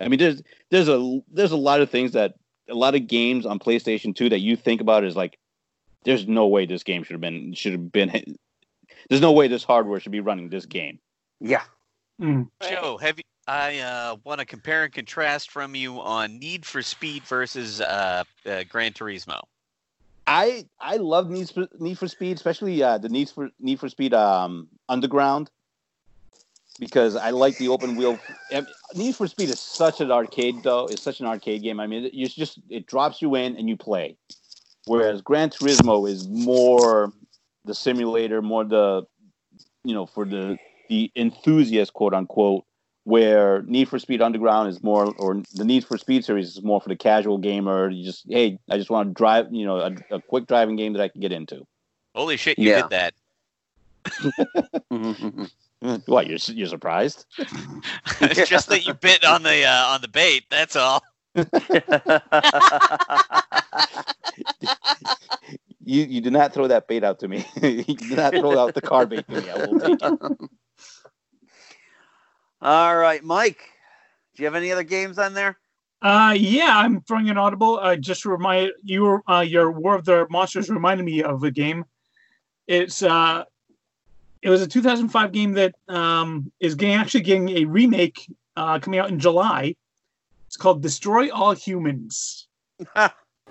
I mean, there's there's a there's a lot of things that a lot of games on PlayStation 2 that you think about is like, there's no way this game should have been should have been. There's no way this hardware should be running this game. Yeah. Joe, have you? I uh, want to compare and contrast from you on Need for Speed versus uh, uh, Gran Turismo. I I love Need for Need for Speed, especially uh, the Need for Need for Speed um, Underground, because I like the open wheel. Need for Speed is such an arcade though. It's such an arcade game. I mean, it, you just it drops you in and you play. Whereas Gran Turismo is more the simulator, more the you know for the the enthusiast quote unquote. Where Need for Speed Underground is more, or the Need for Speed series is more for the casual gamer. You just, hey, I just want to drive, you know, a, a quick driving game that I can get into. Holy shit, you Yeah. did that! Mm-hmm, mm-hmm. What? You're you're surprised? it's just that you bit on the uh, on the bait. That's all. You you did not throw that bait out to me. you did not throw out the car bait to me. I will take it. All right, Mike. Do you have any other games on there? Uh, yeah, I'm throwing an audible. Uh, just to remind you, uh, your War of the Monsters reminded me of a game. It's uh, it was a 2005 game that um is getting, actually getting a remake uh coming out in July. It's called Destroy All Humans.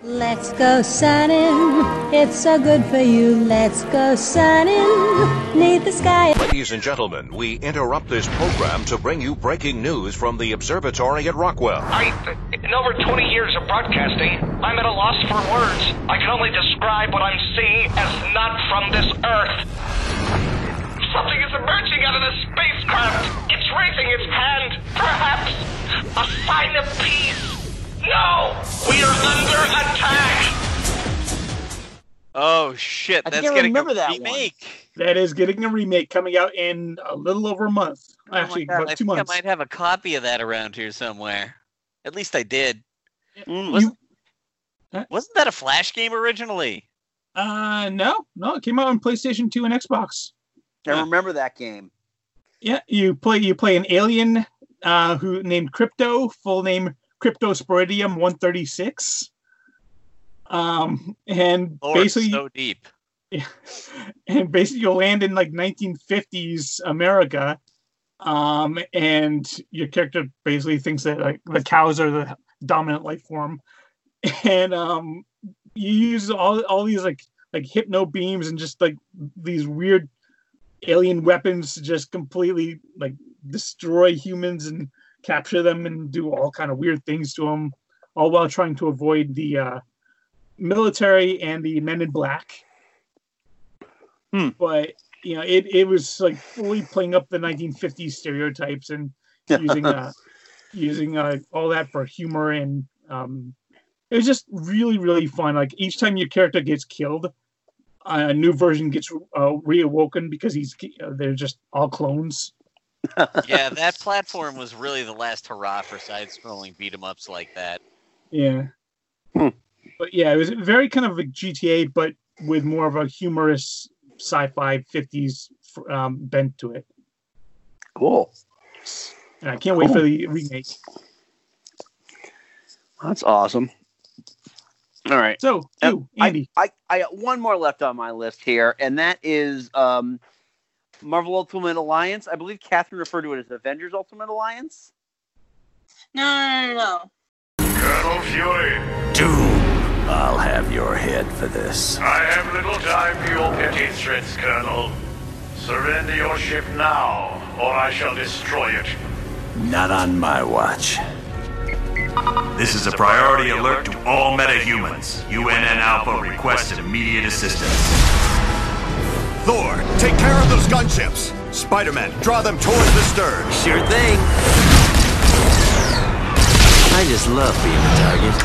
Let's go sunning. It's so good for you. Let's go sunning. Neath the sky. Ladies and gentlemen, we interrupt this program to bring you breaking news from the observatory at Rockwell. I, in over 20 years of broadcasting, I'm at a loss for words. I can only describe what I'm seeing as not from this Earth. Something is emerging out of the spacecraft. It's raising its hand. Perhaps a sign of peace. No! We are under attack! Oh shit, I that's think I getting remember a that one. remake. That is getting a remake coming out in a little over a month. Actually, Oh God, about I two think months. I might have a copy of that around here somewhere. At least I did. Mm, Wasn't, wasn't that a Flash game originally? Uh, no, no, it came out on PlayStation 2 and Xbox. I remember that game. Yeah, you play you play an alien uh, who named Crypto, full name Cryptosporidium 136. Um, and Lord, basically, so deep. and basically you'll land in like 1950s America. Um, and your character basically thinks that like the cows are the dominant life form, and um, you use all all these like like hypno beams and just like these weird alien weapons to just completely like destroy humans and capture them and do all kind of weird things to them, all while trying to avoid the uh, military and the men in black. But you know, it, it was like fully playing up the 1950s stereotypes and using uh, using uh, all that for humor and um, it was just really really fun. Like each time your character gets killed, a new version gets uh, reawoken because he's uh, they're just all clones. yeah, that platform was really the last hurrah for side-scrolling beat 'em ups like that. Yeah. But yeah, it was very kind of like GTA, but with more of a humorous sci-fi 50s um, bent to it. Cool. And I can't wait for the remake. That's awesome. All right. So, you, Andy. I, I, I got one more left on my list here, and that is um, Marvel Ultimate Alliance. I believe Catherine referred to it as Avengers Ultimate Alliance. No, no, no, no. Colonel Fury, Doom, I'll have your head for this. I have little time for your petty threats, Colonel. Surrender your ship now, or I shall destroy it. Not on my watch. This is a priority alert to all metahumans. UNN Alpha requests immediate assistance. Thor, take care of those gunships. Spider-Man, draw them towards the stern. Sure thing. I just love being a target.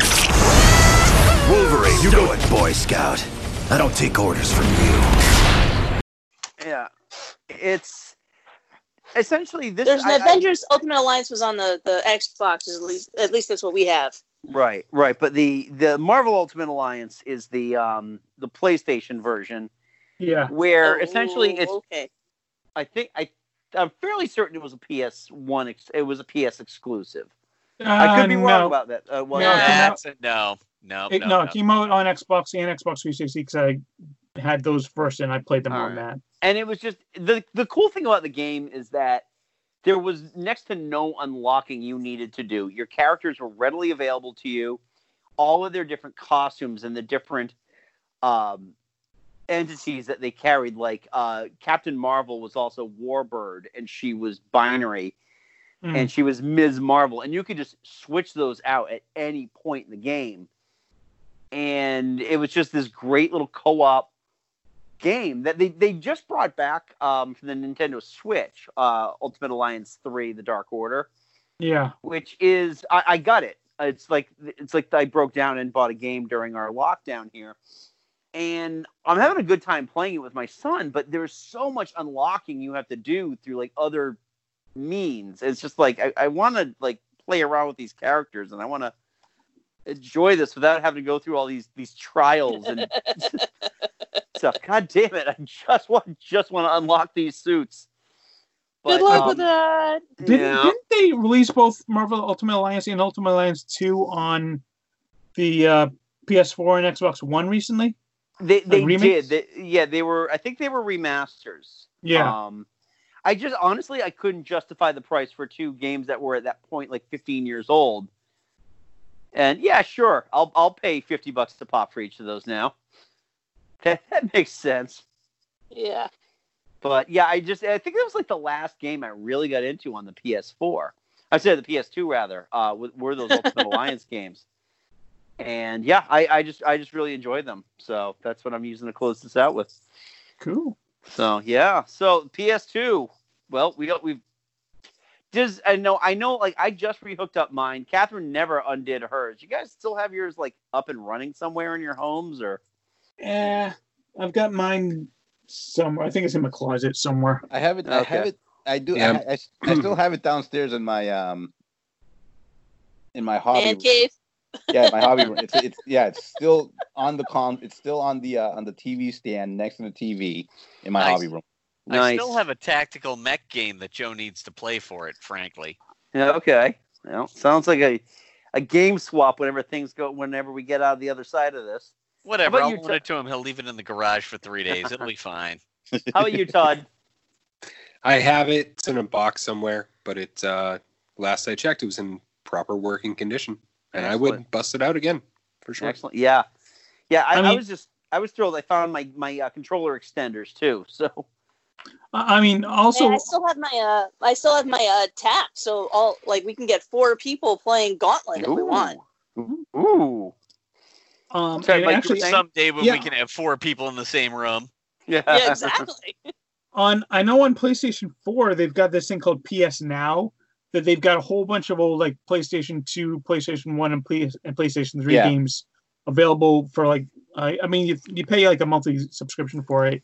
Wolverine, you do it, Boy Scout. I don't take orders from you. Yeah, it's essentially this. There's an I- I- Avengers Ultimate Alliance was on the the Xbox. At least, at least that's what we have. Right, right. But the the Marvel Ultimate Alliance is the um the PlayStation version Yeah. where Oh, essentially it's okay. I think I I'm fairly certain it was a PS one ex- it was a PS exclusive. I could be Uh, wrong no. about that. Uh, well, No, it came That's a no. No, It, no, no, no. it came out on Xbox and Xbox 360 because I had those first and I played them All on right. that. and it was just the the cool thing about the game is that there was next to no unlocking you needed to do. Your characters were readily available to you. All of their different costumes and the different um, entities that they carried, like uh, Captain Marvel was also Warbird, and she was binary, Mm. and she was Ms. Marvel, and you could just switch those out at any point in the game. And it was just this great little co-op game that they, they just brought back um, for the Nintendo Switch, uh, Ultimate Alliance Three: The Dark Order, Yeah. which is I, I got it. It's like it's like I broke down and bought a game during our lockdown here, and I'm having a good time playing it with my son. But there's so much unlocking you have to do through like other means. It's just like I, I want to like play around with these characters, and I want to enjoy this without having to go through all these these trials and stuff. God damn it! I just want just want to unlock these suits. Good luck um, with that. Didn't, yeah. didn't they release both Marvel Ultimate Alliance and Ultimate Alliance 2 on the uh, PS4 and Xbox One recently? They they remakes? did. They, yeah, they were. I think they were remasters. Yeah. Um, I just honestly I couldn't justify the price for two games that were at that point like 15 years old. And yeah, sure, I'll I'll pay 50 bucks to pop for each of those now. That that makes sense. Yeah. But yeah, I just I think that was like the last game I really got into on the PS4. I said the PS2 rather. Uh, w- were those Ultimate Alliance games? And yeah, I, I just I just really enjoy them. So that's what I'm using to close this out with. Cool. So yeah, so PS2. Well, we got we've. Does I know I know like I just rehooked up mine. Catherine never undid hers. You guys still have yours like up and running somewhere in your homes or? Eh, I've got mine somewhere. I think it's in my closet somewhere. I have it. I have it. I do. Yeah. I, I, I still have it downstairs in my um in my hobby. Man cave. Yeah, my hobby room. It's it's yeah. It's still on the con. It's still on the uh, on the TV stand next to the TV in my Nice. hobby room. I still have a tactical mech game that Joe needs to play for it, frankly. Yeah, okay. Well, sounds like a a game swap whenever things go whenever we get out of the other side of this. Whatever, I'll about you, loan it to him. He'll leave it in the garage for three days. It'll be fine. How about you, Todd? I have it. It's in a box somewhere, but it uh, last I checked, it was in proper working condition, and I would bust it out again for sure. Excellent. Yeah, yeah. I, I I, was just I was thrilled. I found my my uh, controller extenders too. So I I mean, also, Man, I still have my uh, I still have my uh tap. So all like we can get four people playing Gauntlet if we want. Ooh. Um, Sorry, and Mike, you actually, saying? Someday when Yeah. we can have four people in the same room. Yeah. Yeah, exactly. on I know on PlayStation 4 they've got this thing called PS Now that they've got a whole bunch of old like PlayStation 2, PlayStation 1 and, Play, and PlayStation 3 Yeah. games available for like I I mean you, you pay like a monthly subscription for it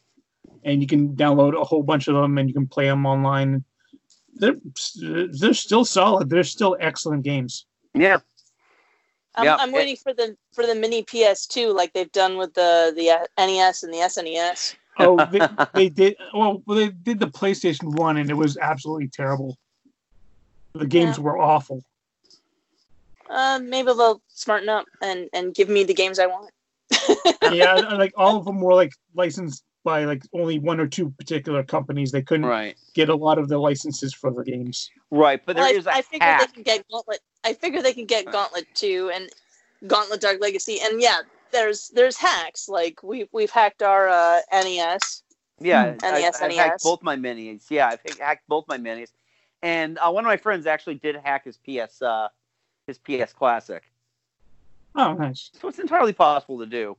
and you can download a whole bunch of them and you can play them online. They're they're still solid. They're still excellent games. Yeah. I'm, Yeah, I'm it- waiting for the for the mini PS2 like they've done with the the uh, NES and the SNES. Oh, they, they did. Well, they did the PlayStation One, and it was absolutely terrible. The games were awful. Uh, maybe they'll smarten up and and give me the games I want. yeah, like all of them were like licensed by like only one or two particular companies. They couldn't Right. get a lot of the licenses for the games. Right, but there Well, is I, a I figure hack. they can get Gauntlet. I figure they can get Gauntlet two and Gauntlet Dark Legacy, and yeah, there's there's hacks like we we've hacked our uh, NES. Yeah, I, NES, I've hacked NES. both my minis. Yeah, I've hacked both my minis, and uh, one of my friends actually did hack his PS, uh, his PS Classic. Oh, nice. So it's entirely possible to do.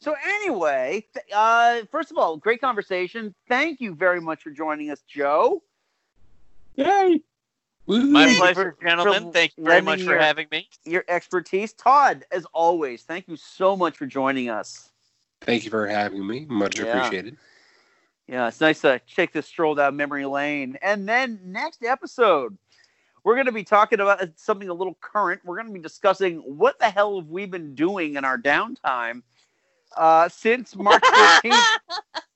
So anyway, th- uh, first of all, great conversation. Thank you very much for joining us, Joe. Yay! My Thank pleasure, for- gentlemen. for Thank you very much for your- having me. Your expertise, Todd, as always. Thank you so much for joining us. Thank you for having me. Much Yeah. appreciated. Yeah, it's nice to take this stroll down memory lane. And then next episode, we're going to be talking about something a little current. We're going to be discussing what the hell have we been doing in our downtime uh, since March 14th.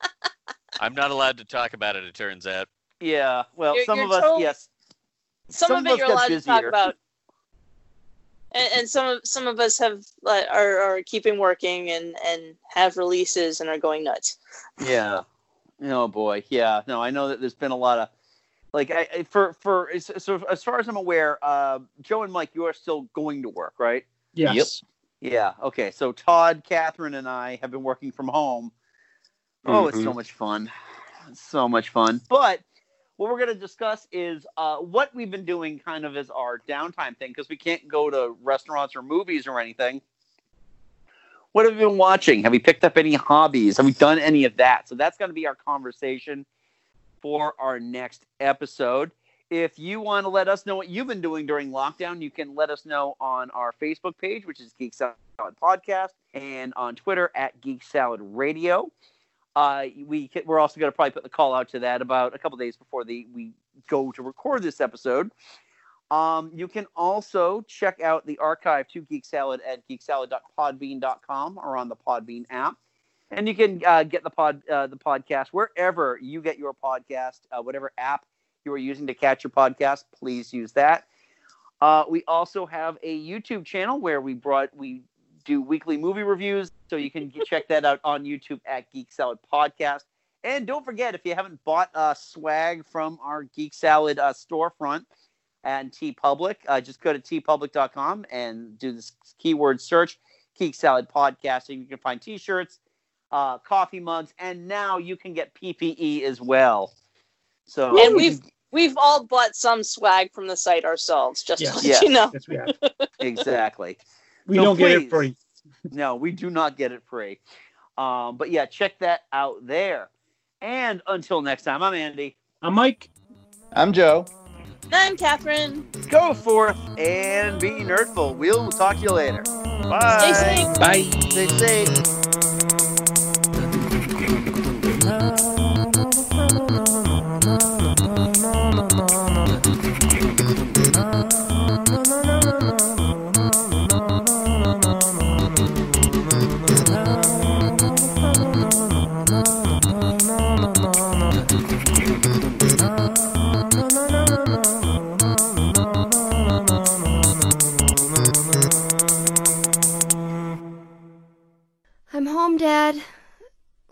I'm not allowed to talk about it. It turns out. yeah, well, You're- some you're of us, totally- yes. Some, Some of of it us you're got allowed to talk about, and, and some of some of us have like, are are keeping working and and have releases and are going nuts. Yeah. Oh boy. Yeah. No, I know that there's been a lot of like I, I for for so as far as I'm aware, uh, Joe and Mike, you are still going to work, right? Yes. Yeah. Okay. So Todd, Catherine, and I have been working from home. Oh, it's so Mhm. much fun. It's so much fun. But what we're going to discuss is uh, what we've been doing kind of as our downtime thing because we can't go to restaurants or movies or anything. What have you been watching? Have we picked up any hobbies? Have we done any of that? So that's going to be our conversation for our next episode. If you want to let us know what you've been doing during lockdown, you can let us know on our Facebook page, which is Geek Salad Podcast, and on Twitter at Geek Salad Radio. Uh, we we're also going to probably put the call out to that about a couple days before the we go to record this episode. Um, you can also check out the archive to Geek Salad at geeksalad.podbean.com or on the Podbean app. And you can uh, get the pod uh, the podcast wherever you get your podcast, uh, whatever app you are using to catch your podcast. Please use that. Uh, we also have a YouTube channel where we brought we do weekly movie reviews, so you can check that out on YouTube at Geek Salad Podcast. And don't forget, if you haven't bought uh, swag from our Geek Salad uh, storefront and TeePublic, uh, just go to teepublic.com and do this keyword search, Geek Salad Podcast, and you can find T-shirts, uh, coffee mugs, and now you can get PPE as well. So and we've we've all bought some swag from the site ourselves, just to let Yes. you know. Yes, we have. exactly. We So don't get it free. no, we do not get it free. Um, but yeah, check that out there. And until next time, I'm Andy. I'm Mike. I'm Joe. I'm Catherine. Go forth and be nerdful. We'll talk to you later. Bye. Stay safe. Bye. Stay safe.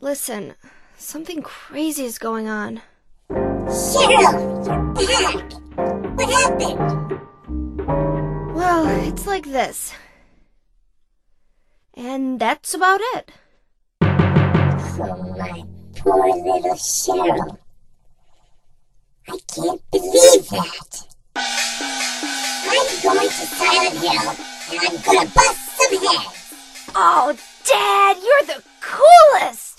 Listen, something crazy is going on. Cheryl, you're back. What happened? Well, it's like this. And that's about it. Oh, my poor little Cheryl. I can't believe that. I'm going to Silent Hill, and I'm gonna bust some heads. Oh, Dad, you're the coolest!